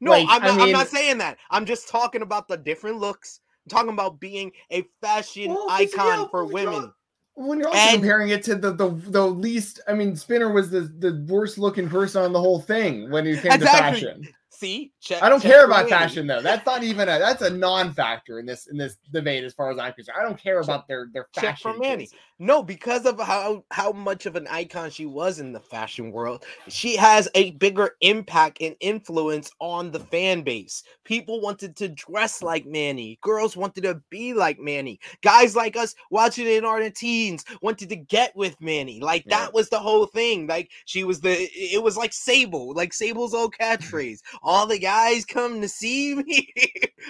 No, like, I'm, not, I mean, I'm not saying that. I'm just talking about the different looks. I'm talking about being a fashion well, icon for women. When you're also and, comparing it to the, the the least, I mean, Spinner was the, the worst looking person on the whole thing when it came exactly. to fashion. See, check, I don't check care about fashion though. That's not even a that's a non-factor in this in this debate as far as I'm concerned. I don't care about their their check fashion. choices. No, because of how how much of an icon she was in the fashion world, she has a bigger impact and influence on the fan base. People wanted to dress like Manny. Girls wanted to be like Manny. Guys like us watching it in our teens wanted to get with Manny. Like Yeah. that was the whole thing. Like she was the it was like Sable, like Sable's old (laughs) catchphrase. All the guys come to see (laughs) me.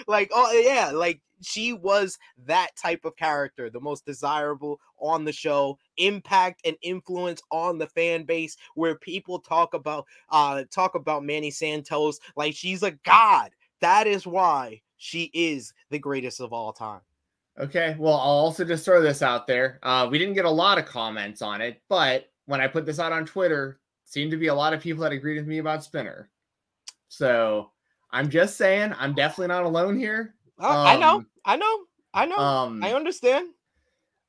like oh yeah, like she was that type of character, the most desirable on the show, impact and influence on the fan base, where people talk about uh talk about Manny Santos like she's a god. That is why she is the greatest of all time. Okay. Well, I'll also just throw this out there. Uh, we didn't get a lot of comments on it, but when I put this out on Twitter, seemed to be a lot of people that agreed with me about Spinner. So I'm just saying, I'm definitely not alone here. Uh, I know, Um, I know, I know, Um, I understand.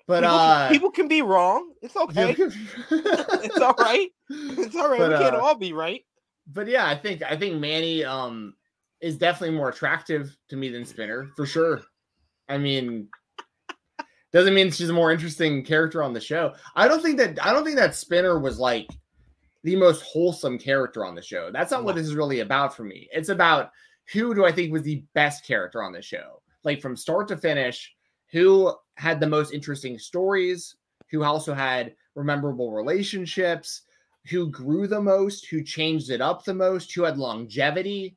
but people, uh, people can be wrong. It's (laughs) okay. it's all right. (laughs) It's all right. But, we can't uh, all be right. but yeah, I think I think Manny um is definitely more attractive to me than Spinner for sure. I mean, doesn't mean she's a more interesting character on the show. I don't think that I don't think that Spinner was like the most wholesome character on the show. That's not what this is really about for me. It's about who do I think was the best character on the show, like from start to finish. Who had the most interesting stories? Who also had memorable relationships? Who grew the most? Who changed it up the most? Who had longevity?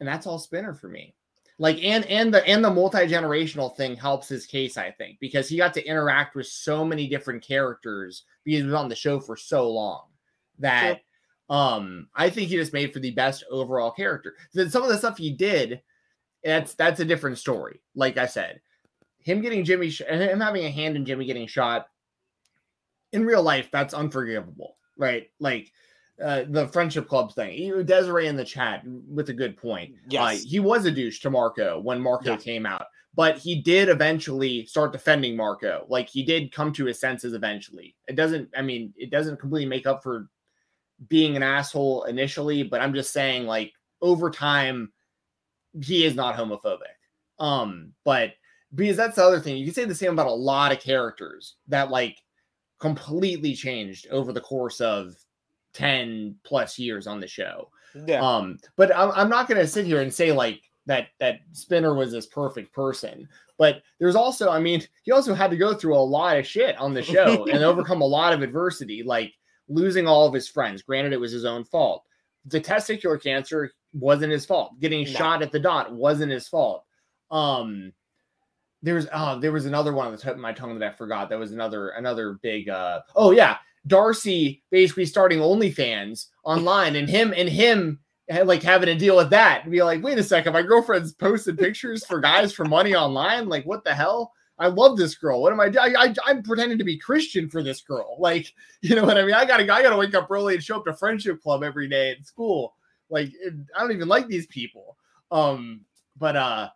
And that's all Spinner for me like and and the and the multi-generational thing helps his case i think because he got to interact with so many different characters because he was on the show for so long that um i think he just made for the best overall character then some of the stuff he did that's that's a different story like i said him getting jimmy sh- him having a hand in jimmy getting shot in real life that's unforgivable right like uh, the friendship club thing. Desiree in the chat with a good point. Uh, he was a douche to Marco when Marco Yeah. came out, but he did eventually start defending Marco. Like he did come to his senses eventually. It doesn't, I mean, it doesn't completely make up for being an asshole initially, but I'm just saying, like, over time, he is not homophobic. Um, but because that's the other thing, you can say the same about a lot of characters that like completely changed over the course of 10 plus years on the show. yeah. Um, but I'm, I'm not going to sit here and say like that that Spinner was this perfect person. But there's also, I mean, he also had to go through a lot of shit on the show and (laughs) overcome a lot of adversity, like losing all of his friends. Granted, it was his own fault. The testicular cancer wasn't his fault. Getting No. shot at the dot wasn't his fault. Um, there's uh there was another one on the tip of my tongue that I forgot. That was another another big uh oh yeah, Darcy basically starting OnlyFans online and him and him like having to deal with that and be like, wait a second, my girlfriend's posted pictures for guys for money online. Like, what the hell? I love this girl. What am I doing? I'm pretending to be Christian for this girl. (laughs) Like, you know what I mean? I gotta, I gotta wake up early and show up to friendship club every day at school. Like, it- I don't even like these people. Um, but uh,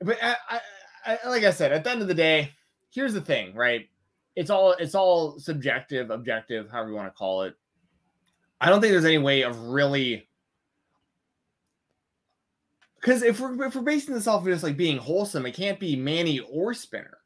but I, I, I, like I said, at the end of the day, here's the thing, right? It's all, it's all subjective, objective, however you want to call it. I don't think there's any way of really because if we're if we're basing this off of just like being wholesome, it can't be Manny or Spinner.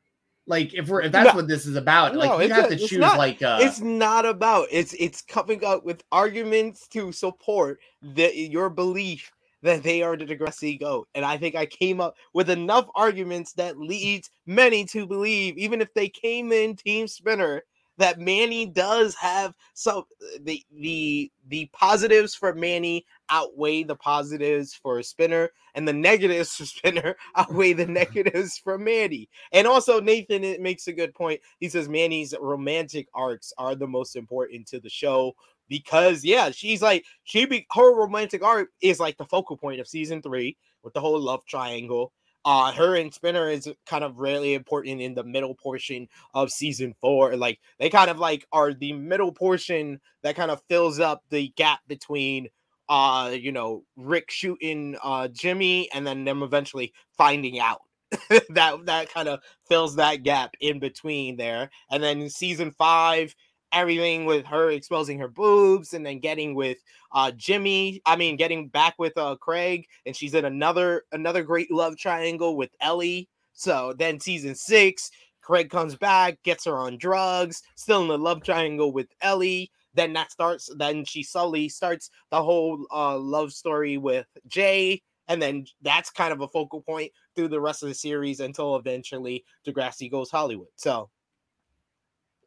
Like if we're if that's No. what this is about, No, like you have to choose not. like uh it's not about it's it's coming up with arguments to support the your belief that they are the Degrassi goat. And I think I came up with enough arguments that leads many to believe, even if they came in Team Spinner, that Manny does have some the the the positives for Manny outweigh the positives for Spinner, and the negatives for (laughs) Spinner outweigh the (laughs) negatives for Manny. And also, Nathan it makes a good point. He says Manny's romantic arcs are the most important to the show because, yeah, she's like she be her romantic arc is like the focal point of season three with the whole love triangle. Uh, her and Spinner is kind of really important in the middle portion of season four. Like they kind of like are the middle portion that kind of fills up the gap between uh you know Rick shooting uh Jimmy and then them eventually finding out (laughs) that that kind of fills that gap in between there and then season five everything with her exposing her boobs and then getting with uh Jimmy, I mean getting back with uh Craig and she's in another another great love triangle with Ellie. So then season 6, Craig comes back, gets her on drugs, still in the love triangle with Ellie. Then that starts, then she slowly starts the whole uh, love story with Jay. And then that's kind of a focal point through the rest of the series until eventually Degrassi goes Hollywood. So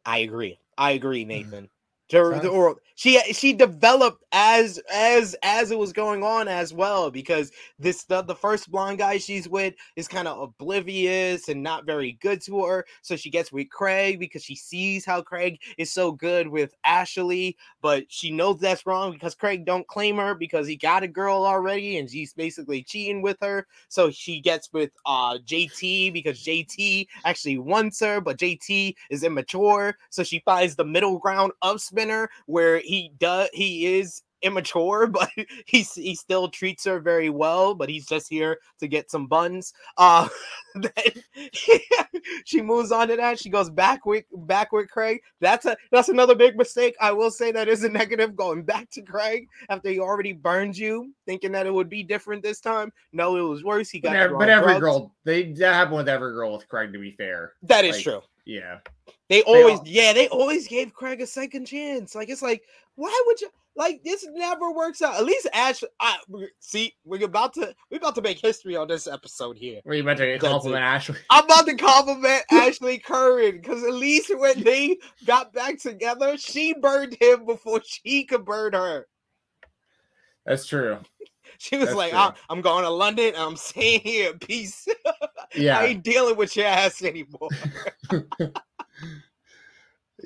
I agree. I agree, Nathan. or she she developed as as as it was going on as well because this the, the first blonde guy she's with is kind of oblivious and not very good to her. So she gets with craig because she sees how craig is so good with ashley but she knows that's wrong because craig don't claim her because he got a girl already and she's basically cheating with her. So she gets with uh jt because jt actually wants her but jt is immature. So she finds the middle ground of spinner where he does he is immature, (laughs) but he he still treats her very well. But he's just here to get some buns. Uh, (laughs) then (laughs) she moves on to that. She goes back with back with Craig. That's a that's another big mistake. I will say that is a negative going back to Craig after he already burned you, thinking that it would be different this time. No, it was worse. He got but, every, but every girl they that happened with every girl with Craig. To be fair, that is like, true. Yeah. They always, they yeah, they always gave Craig a second chance. Like it's like, why would you like this never works out? At least Ash, I see, we're about to we're about to make history on this episode here. Were you about to compliment Ashley? I'm about to compliment (laughs) Ashley Kerwin because at least when they got back together, she burned him before she could burn her. That's true. (laughs) She was That's like, I'm, I'm, going to London. I'm staying here. Peace. (laughs) Yeah. I ain't dealing with your ass anymore.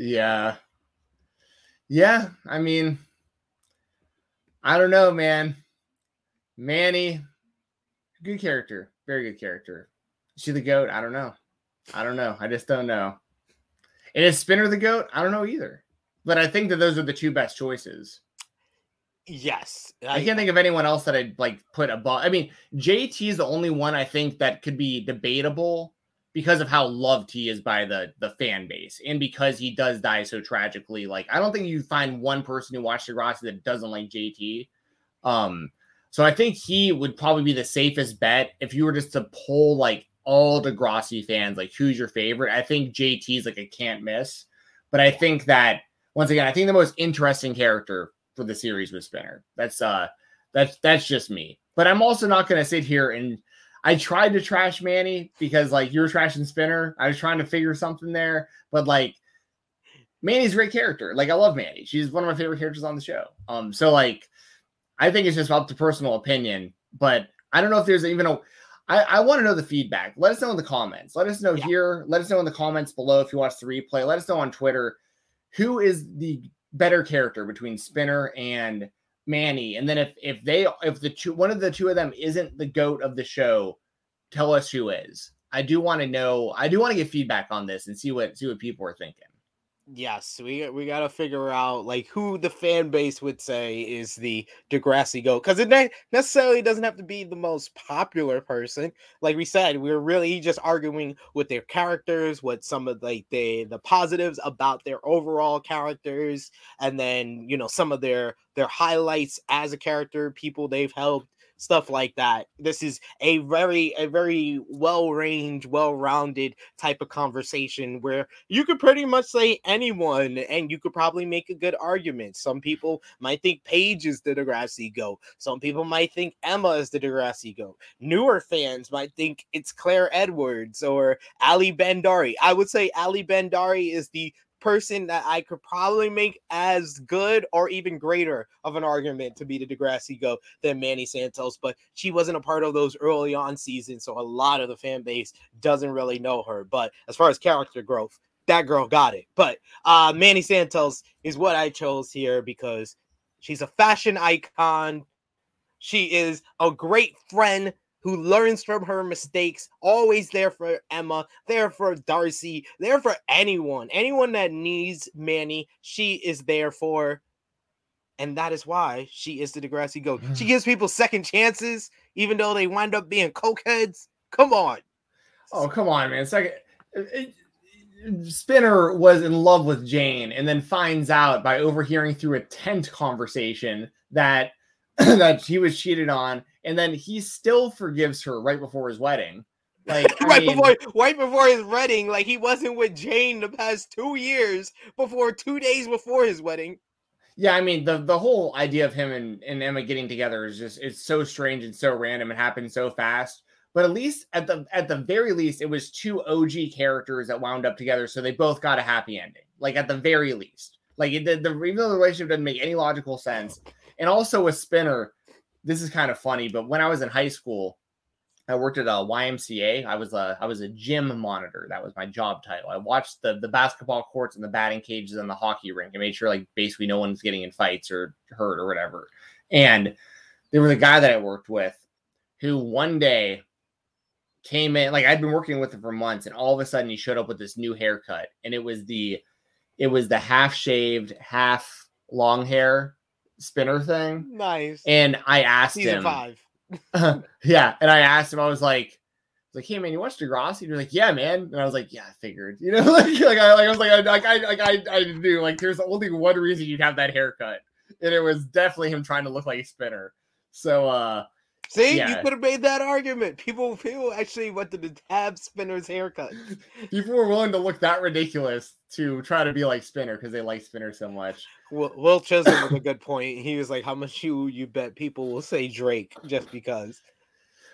Yeah. Yeah. I mean, I don't know, man. Manny, good character. Very good character. Is she the goat? I don't know. I don't know. I just don't know. And is Spinner the goat? I don't know either. But I think that those are the two best choices. Yes, I, I, can't think of anyone else that I'd like put above. I mean, JT is the only one I think that could be debatable because of how loved he is by the the fan base and because he does die so tragically. Like, I don't think you find one person who watched Degrassi that doesn't like JT. Um, so I think he would probably be the safest bet if you were just to pull like all the Degrassi fans, like who's your favorite. I think JT is like a can't miss, but I think that once again, I think the most interesting character for the series was Spinner. That's uh that's that's just me. But I'm also not gonna sit here and I tried to trash Manny because like you're trashing Spinner. I was trying to figure something there, but like Manny's a great character. Like I love Manny. She's one of my favorite characters on the show. Um, so like I think it's just up to personal opinion, but I don't know if there's even a I, I want to know the feedback. Let us know in the comments. Let us know yeah. here. Let us know in the comments below if you watch the replay. Let us know on Twitter who is the better character between Spinner and Manny. And then if if they if the two one of the two of them isn't the goat of the show, tell us who is. I do want to know. I do want to get feedback on this and see what see what people are thinking yes, we we got to figure out like who the fan base would say is the Degrassi goat because it ne- necessarily doesn't have to be the most popular person. Like we said, we're really just arguing with their characters, what some of like the the positives about their overall characters, and then you know some of their their highlights as a character, people they've helped stuff like that. This is a very, a very well ranged, well rounded type of conversation where you could pretty much say anyone and you could probably make a good argument. Some people might think Paige is the Degrassi go. Some people might think Emma is the Degrassi go. Newer fans might think it's Claire Edwards or Alli Bhandari. I would say Alli Bhandari is the person that I could probably make as good or even greater of an argument to be the Degrassi go than Manny Santos, but she wasn't a part of those early on seasons, so a lot of the fan base doesn't really know her. But as far as character growth, that girl got it. But uh Manny Santos is what I chose here because she's a fashion icon. She is a great friend who learns from her mistakes, always there for Emma, there for Darcy, there for anyone, anyone that needs Manny, she is there for. And that is why she is the Degrassi GOAT. (sighs) She gives people second chances, even though they wind up being cokeheads. Come on. Oh, come on, man. Second. Spinner was in love with Jane and then finds out by overhearing through a tent conversation that (clears throat) that she was cheated on, and then he still forgives her right before his wedding. Like (laughs) right mean, before right before his wedding, like he wasn't with Jane the past two years before two days before his wedding. Yeah, I mean the the whole idea of him and, and Emma getting together is just it's so strange and so random and happened so fast. But at least at the at the very least, it was two OG characters that wound up together, so they both got a happy ending. Like at the very least, like the, the even though the relationship doesn't make any logical sense, and also with Spinner, this is kind of funny. But when I was in high school, I worked at a YMCA. I was a I was a gym monitor. That was my job title. I watched the the basketball courts and the batting cages and the hockey rink and made sure like basically no one's getting in fights or hurt or whatever. And there was a guy that I worked with who one day came in like I'd been working with him for months, and all of a sudden he showed up with this new haircut, and it was the it was the half shaved, half long hair spinner thing. Nice. And I asked Season him five. (laughs) yeah, and I asked him, I was like, like, hey man, you watched Degrassi? And you're like, yeah, man. And I was like, yeah, I figured. You know, (laughs) like, like I like I was like, I like I like I, I knew like there's only one reason you'd have that haircut. And it was definitely him trying to look like a spinner. So uh See, yeah. you could have made that argument. People, people actually went to the tab Spinner's haircut. (laughs) People were willing to look that ridiculous to try to be like Spinner because they like Spinner so much. Will, Will Chisholm (coughs) with a good point. He was like, "How much you you bet people will say Drake just because?"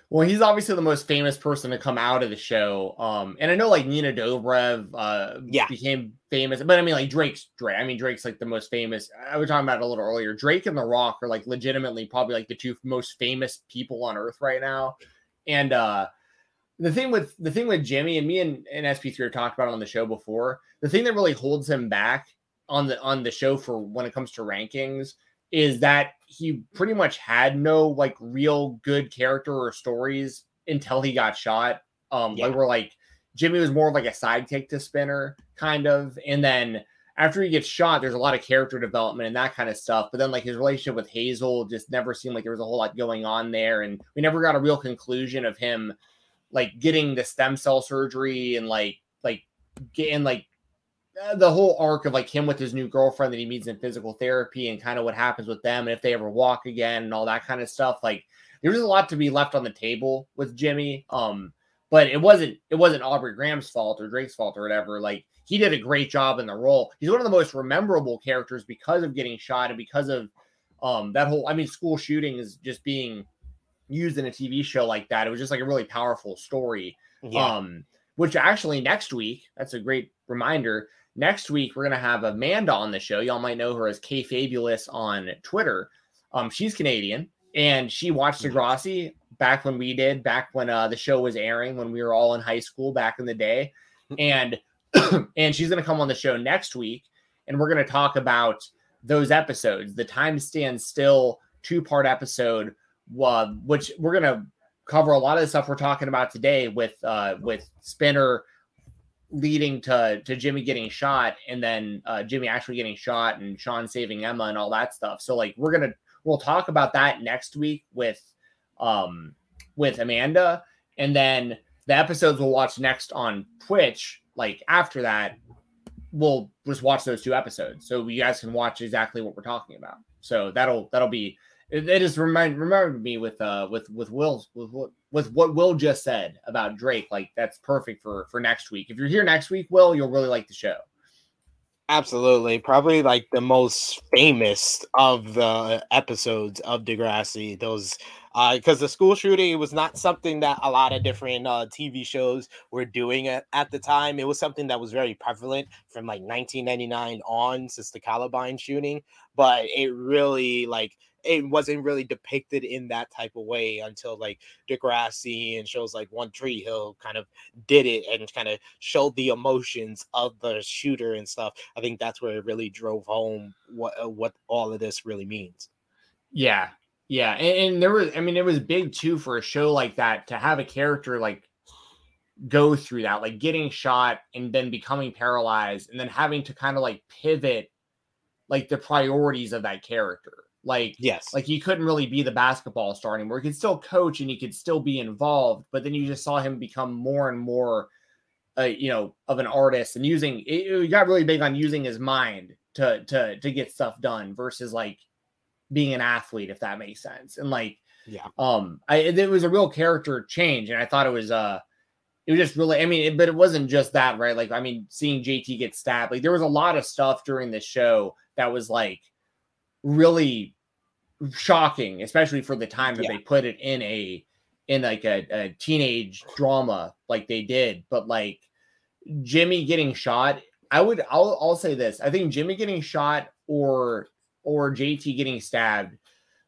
Well, he's obviously the most famous person to come out of the show. Um, and I know like Nina Dobrev uh yeah. became famous, but I mean like Drake's Drake. I mean Drake's like the most famous. I was talking about a little earlier. Drake and The Rock are like legitimately probably like the two most famous people on earth right now. And uh the thing with the thing with Jimmy and me and, and SP3 are talked about on the show before, the thing that really holds him back on the on the show for when it comes to rankings is that he pretty much had no like real good character or stories until he got shot. Um, yeah. like we're like Jimmy was more of like a sidekick to Spinner, kind of, and then after he gets shot, there's a lot of character development and that kind of stuff. But then like his relationship with Hazel just never seemed like there was a whole lot going on there, and we never got a real conclusion of him like getting the stem cell surgery and like like getting like the whole arc of like him with his new girlfriend that he meets in physical therapy and kind of what happens with them and if they ever walk again and all that kind of stuff like there was a lot to be left on the table with Jimmy um but it wasn't it wasn't Aubrey Graham's fault or Drake's fault or whatever like he did a great job in the role. He's one of the most memorable characters because of getting shot and because of um that whole I mean school shooting is just being used in a TV show like that. It was just like a really powerful story. Yeah. um which actually next week that's a great reminder Next week, we're going to have Amanda on the show. Y'all might know her as K Fabulous on Twitter. Um, she's Canadian and she watched Degrassi back when we did, back when uh, the show was airing, when we were all in high school back in the day. And (clears throat) and she's going to come on the show next week, and we're going to talk about those episodes, the time stands still two part episode, uh, which we're going to cover a lot of the stuff we're talking about today with uh, with Spinner leading to to Jimmy getting shot and then uh, Jimmy actually getting shot and Sean saving Emma and all that stuff. So like we're gonna we'll talk about that next week with um with Amanda and then the episodes we'll watch next on Twitch like after that we'll just watch those two episodes so you guys can watch exactly what we're talking about. So that'll that'll be it, it just remind remembered me with uh with with Will's with what with what Will just said about Drake. Like that's perfect for for next week. If you're here next week, Will, you'll really like the show. Absolutely, probably like the most famous of the episodes of Degrassi. Those because uh, the school shooting was not something that a lot of different uh, TV shows were doing at, at the time. It was something that was very prevalent from like 1999 on, since the Columbine shooting. But it really like it wasn't really depicted in that type of way until like Degrassi and shows like One Tree Hill kind of did it and kind of showed the emotions of the shooter and stuff. I think that's where it really drove home what uh, what all of this really means. Yeah, yeah, and, and there was I mean it was big too for a show like that to have a character like go through that, like getting shot and then becoming paralyzed and then having to kind of like pivot like the priorities of that character like, yes, like he couldn't really be the basketball star anymore. He could still coach and he could still be involved, but then you just saw him become more and more uh, you know, of an artist and using it, he got really big on using his mind to to to get stuff done versus like being an athlete, if that makes sense. And like, yeah, um, I it was a real character change, and I thought it was uh it was just really, I mean, it, but it wasn't just that, right? Like, I mean, seeing JT get stabbed, like there was a lot of stuff during the show that was like really shocking, especially for the time that yeah. they put it in a in like a, a teenage drama like they did. But like Jimmy getting shot, I would I'll I'll say this. I think Jimmy getting shot or or JT getting stabbed,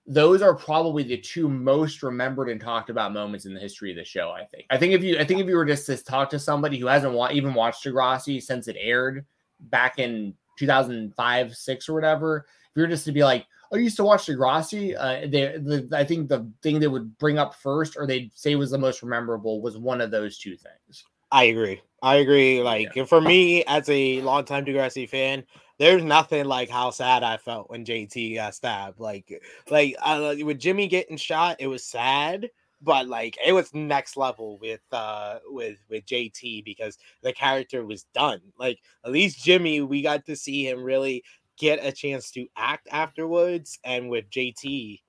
those are probably the two most remembered and talked about moments in the history of the show. I think. I think if you I think if you were just to talk to somebody who hasn't wa- even watched Degrassi since it aired back in 2005, six or whatever, if you're just to be like, I used to watch Degrassi. Uh, they, the, I think the thing they would bring up first, or they'd say was the most memorable, was one of those two things. I agree. I agree. Like yeah. for me, as a longtime Degrassi fan, there's nothing like how sad I felt when JT got stabbed. Like, like uh, with Jimmy getting shot, it was sad, but like it was next level with uh with with JT because the character was done. Like at least Jimmy, we got to see him really get a chance to act afterwards. And with JT,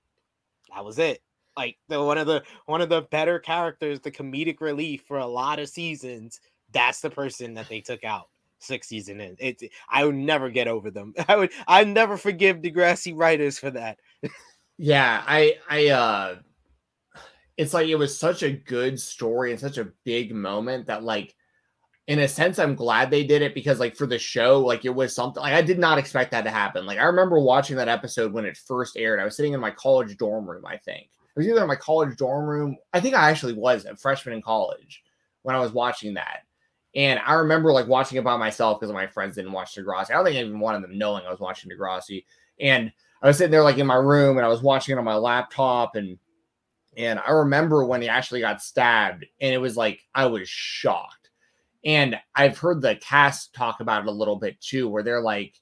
that was it. Like the one of the one of the better characters, the comedic relief for a lot of seasons. That's the person that they took out six season in. It I would never get over them. (laughs) I would I never forgive Degrassi writers for that. yeah, I I uh it's like it was such a good story and such a big moment that like in a sense, I'm glad they did it because, like, for the show, like, it was something like I did not expect that to happen. Like, I remember watching that episode when it first aired. I was sitting in my college dorm room, I think. It was either in my college dorm room. I think I actually was a freshman in college when I was watching that. And I remember like watching it by myself because my friends didn't watch Degrassi. I don't think even of them knowing I was watching Degrassi. And I was sitting there like in my room and I was watching it on my laptop and and I remember when he actually got stabbed and it was like I was shocked and I've heard the cast talk about it a little bit too, where they're like,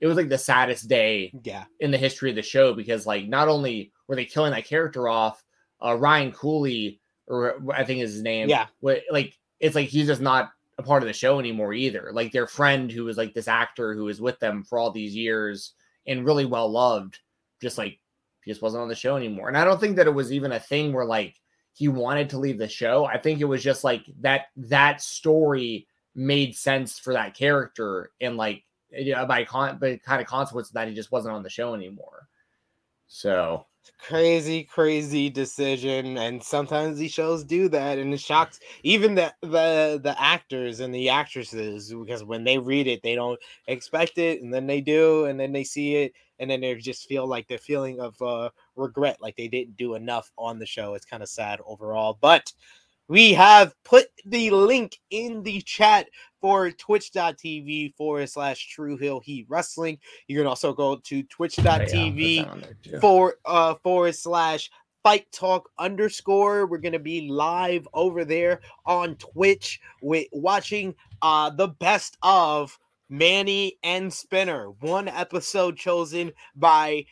it was like the saddest day yeah. in the history of the show because like not only were they killing that character off, uh, Ryan Cooley, or I think is his name. Yeah. like it's like he's just not a part of the show anymore either. Like their friend who was like this actor who was with them for all these years and really well loved, just like he just wasn't on the show anymore. And I don't think that it was even a thing where like he wanted to leave the show. I think it was just like that that story made sense for that character and like you know, by con by kind of consequence that he just wasn't on the show anymore. So crazy, crazy decision. And sometimes these shows do that, and it shocks even the the the actors and the actresses because when they read it, they don't expect it, and then they do, and then they see it, and then they just feel like the feeling of uh, regret, like they didn't do enough on the show. It's kind of sad overall, but we have put the link in the chat for twitch.tv forward slash true heel heat wrestling you can also go to twitch.tv for uh forward slash fight talk underscore we're gonna be live over there on twitch with watching uh the best of Manny and Spinner. One episode chosen by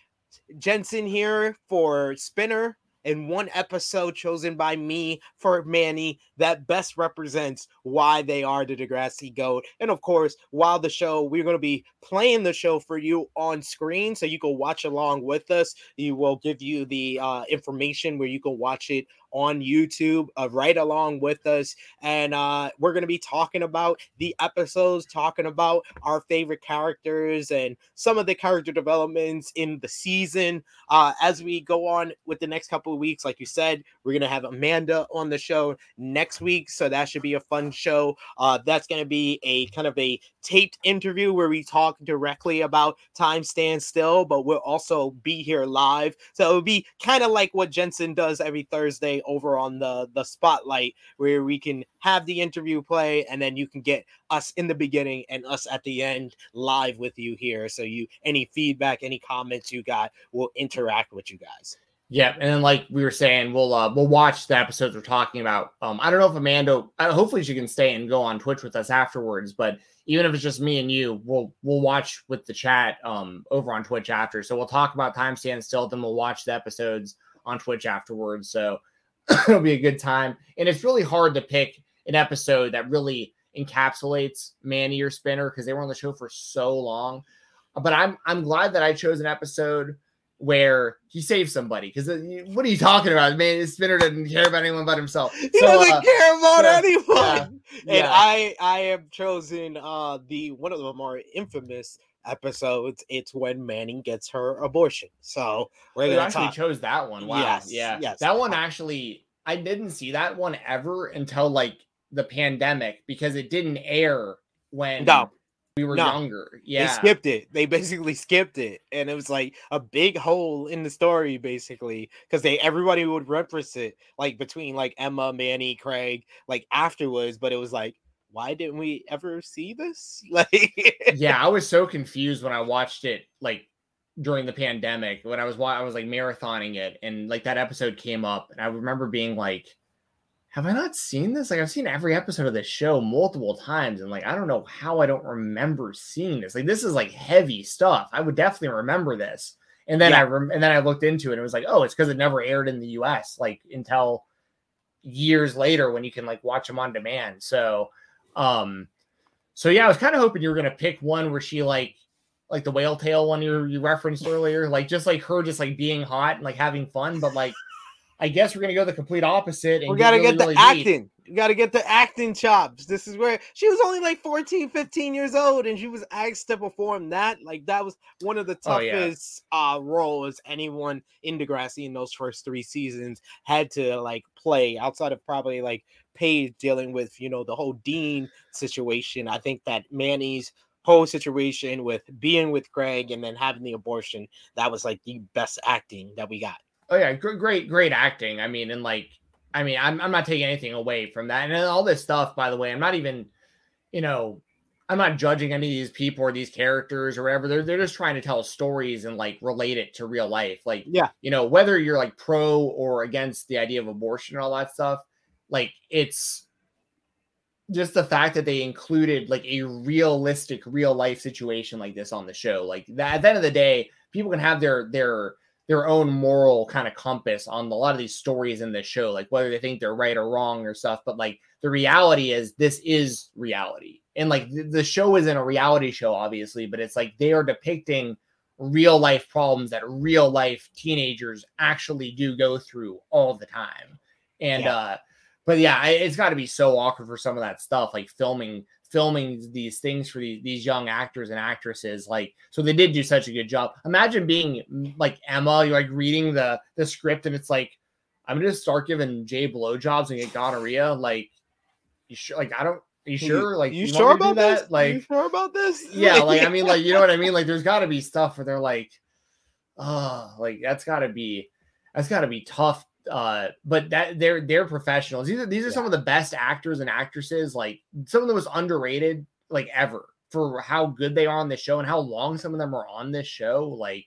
Jensen here for Spinner, and one episode chosen by me for Manny that best represents why they are the Degrassi GOAT. And of course, while the show, we're going to be playing the show for you on screen so you can watch along with us. You will give you the uh, information where you can watch it on YouTube uh, right along with us. And uh, we're going to be talking about the episodes, talking about our favorite characters and some of the character developments in the season. Uh, as we go on with the next couple of weeks, like you said, we're going to have Amanda on the show next week. So that should be a fun show. Uh, that's going to be a kind of a taped interview where we talk directly about Time Stand Still, but we'll also be here live. So it would be kind of like what Jensen does every Thursday over on the the spotlight where we can have the interview play and then you can get us in the beginning and us at the end live with you here so you any feedback any comments you got will interact with you guys yeah, and then like we were saying, we'll uh, we'll watch the episodes we're talking about. Um, I don't know if Amanda, uh, hopefully she can stay and go on Twitch with us afterwards. But even if it's just me and you, we'll we'll watch with the chat um over on Twitch after. So we'll talk about time stand still, then we'll watch the episodes on Twitch afterwards. So (coughs) it'll be a good time. And it's really hard to pick an episode that really encapsulates Manny or Spinner because they were on the show for so long. But I'm I'm glad that I chose an episode where he saves somebody because uh, what are you talking about? Man, Spinner doesn't care about anyone but himself. He so, doesn't uh, care about so, anyone. Yeah, and yeah. I I have chosen uh the one of the more infamous episodes. It's when Manny gets her abortion. So we're actually talk. chose that one. Wow. Yes, yeah. Yes. That one uh actually I didn't see that one ever until like the pandemic because it didn't air when no we were no, younger. Yeah. They skipped it. They basically skipped it. And it was like a big hole in the story, basically. Because they everybody would reference it like between like Emma, Manny, Craig, like afterwards, but it was like, why didn't we ever see this? (laughs) Like Yeah, I was so confused when I watched it like during the pandemic when I was I was like marathoning it and like that episode came up and I remember being like have I not seen this? Like I've seen every episode of this show multiple times, and like I don't know how I don't remember seeing this. Like this is like heavy stuff. I would definitely remember this. And then yeah. I rem- and then I looked into it and it was like, oh, it's because it never aired in the US, like until years later when you can like watch them on demand. So um so yeah, I was kind of hoping you were gonna pick one where she like like the whale tail one you, you referenced earlier, like just like her just like being hot and like having fun, but like I guess we're gonna go the complete opposite. we gotta get, really, get the really acting. You gotta get the acting chops. This is where she was only like 14, 15 years old, and she was asked to perform that. Like that was one of the toughest oh, yeah. uh roles anyone in Degrassi in those first three seasons had to like play outside of probably like Paige dealing with you know the whole Dean situation. I think that Manny's whole situation with being with Greg and then having the abortion, that was like the best acting that we got. Oh yeah, great, great acting. I mean, and like, I mean, I'm I'm not taking anything away from that, and all this stuff. By the way, I'm not even, you know, I'm not judging any of these people or these characters or whatever. They're they're just trying to tell stories and like relate it to real life. Like, yeah, you know, whether you're like pro or against the idea of abortion and all that stuff, like it's just the fact that they included like a realistic real life situation like this on the show. Like that at the end of the day, people can have their their their own moral kind of compass on a lot of these stories in this show, like whether they think they're right or wrong or stuff. But like the reality is, this is reality. And like the, the show isn't a reality show, obviously, but it's like they are depicting real life problems that real life teenagers actually do go through all the time. And, yeah. uh, but yeah, it's got to be so awkward for some of that stuff, like filming filming these things for these, these young actors and actresses like so they did do such a good job imagine being mm, like emma you're like reading the the script and it's like i'm gonna start giving jay blowjobs and get gonorrhea like you sure like i don't are you sure? Like, you, you sure about that? This? Like, you sure about this? (laughs) Yeah, like I mean, like you know what I mean. Like, there's got to be stuff where they're like, oh, like that's got to be, that's got to be tough uh but that they're they're professionals these are these are yeah. some of the best actors and actresses like some of the most underrated like ever for how good they are on this show and how long some of them are on this show like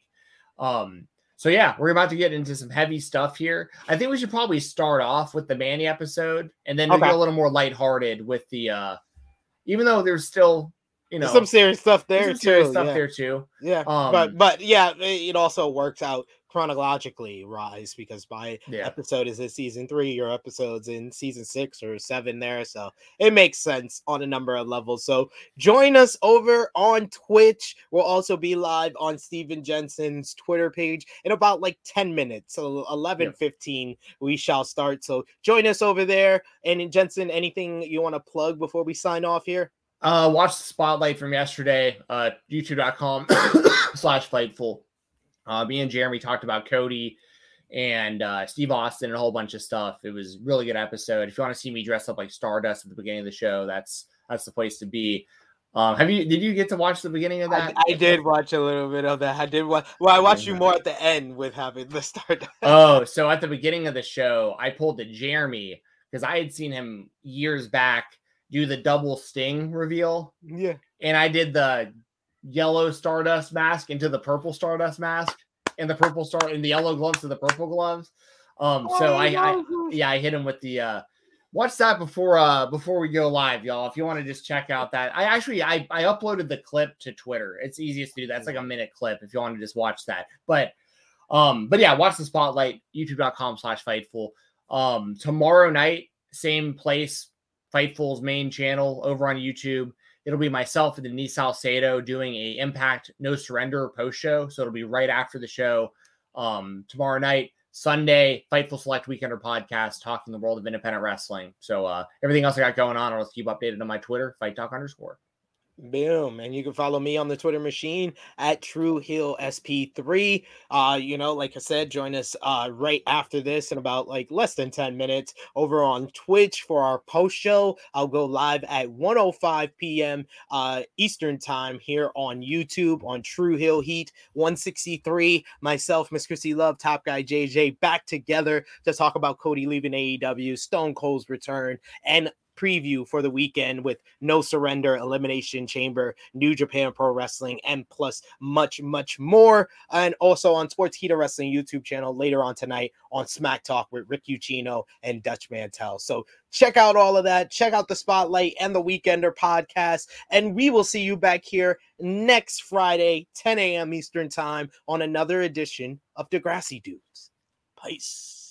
um so yeah we're about to get into some heavy stuff here i think we should probably start off with the manny episode and then okay. get a little more lighthearted with the uh even though there's still you know some serious stuff there too serious stuff yeah. there too yeah um, but but yeah it also works out chronologically rise because my yeah. episode is in season three, your episode's in season six or seven there. So it makes sense on a number of levels. So join us over on Twitch. We'll also be live on Stephen Jensen's Twitter page in about like 10 minutes. So 11 yeah. 15, we shall start. So join us over there. And Jensen, anything you want to plug before we sign off here? Uh, watch the spotlight from yesterday, uh, youtube.com slash fightful uh, me and Jeremy talked about Cody and uh, Steve Austin and a whole bunch of stuff. It was really good episode. If you want to see me dress up like Stardust at the beginning of the show, that's that's the place to be. Um, have you did you get to watch the beginning of that? I, I did watch a little bit of that. I did watch. Well, I watched you more at the end with having the start. oh, so at the beginning of the show, I pulled the Jeremy because I had seen him years back do the double sting reveal. Yeah, and I did the yellow Stardust mask into the purple Stardust mask, and the purple star and the yellow gloves to the purple gloves. Um, so oh, I, I, yeah, I hit him with the uh watch that before uh before we go live, y'all. If you want to just check out that, I actually I I uploaded the clip to Twitter. It's easiest to do. That's like a minute clip if you want to just watch that. But um, but yeah, watch the spotlight, youtube.com slash fightful. Um, tomorrow night, same place, Fightful's main channel over on YouTube. It'll be myself and Denise Salcedo doing a Impact No Surrender post show. So it'll be right after the show um, tomorrow night. Sunday, Fightful Select Weekender podcast talking the world of independent wrestling. So uh, everything else I got going on, I'll keep updated on my Twitter, Fight Talk underscore. Boom. And you can follow me on the Twitter machine at True Heel SP3. Uh, you know, like I said, join us uh right after this in about like less than 10 minutes over on Twitch for our post show. I'll go live at 105 p.m. uh Eastern time here on YouTube on True Heel Heat 163. Myself, Miss Chrissy Love, Top Guy JJ back together to talk about Cody leaving AEW, Stone Cold's return, and preview for the weekend with No Surrender, Elimination Chamber, New Japan Pro Wrestling, and plus much, much more. And also on Sports Sportskeeda Wrestling YouTube channel later on tonight on Smack Talk with Rick Ucchino and Dutch Mantel. So check out all of that. Check out the Spotlight and the Weekender podcast. And we will see you back here next Friday, 10 a.m. Eastern Time, on another edition of Degrassi Dudes. Peace.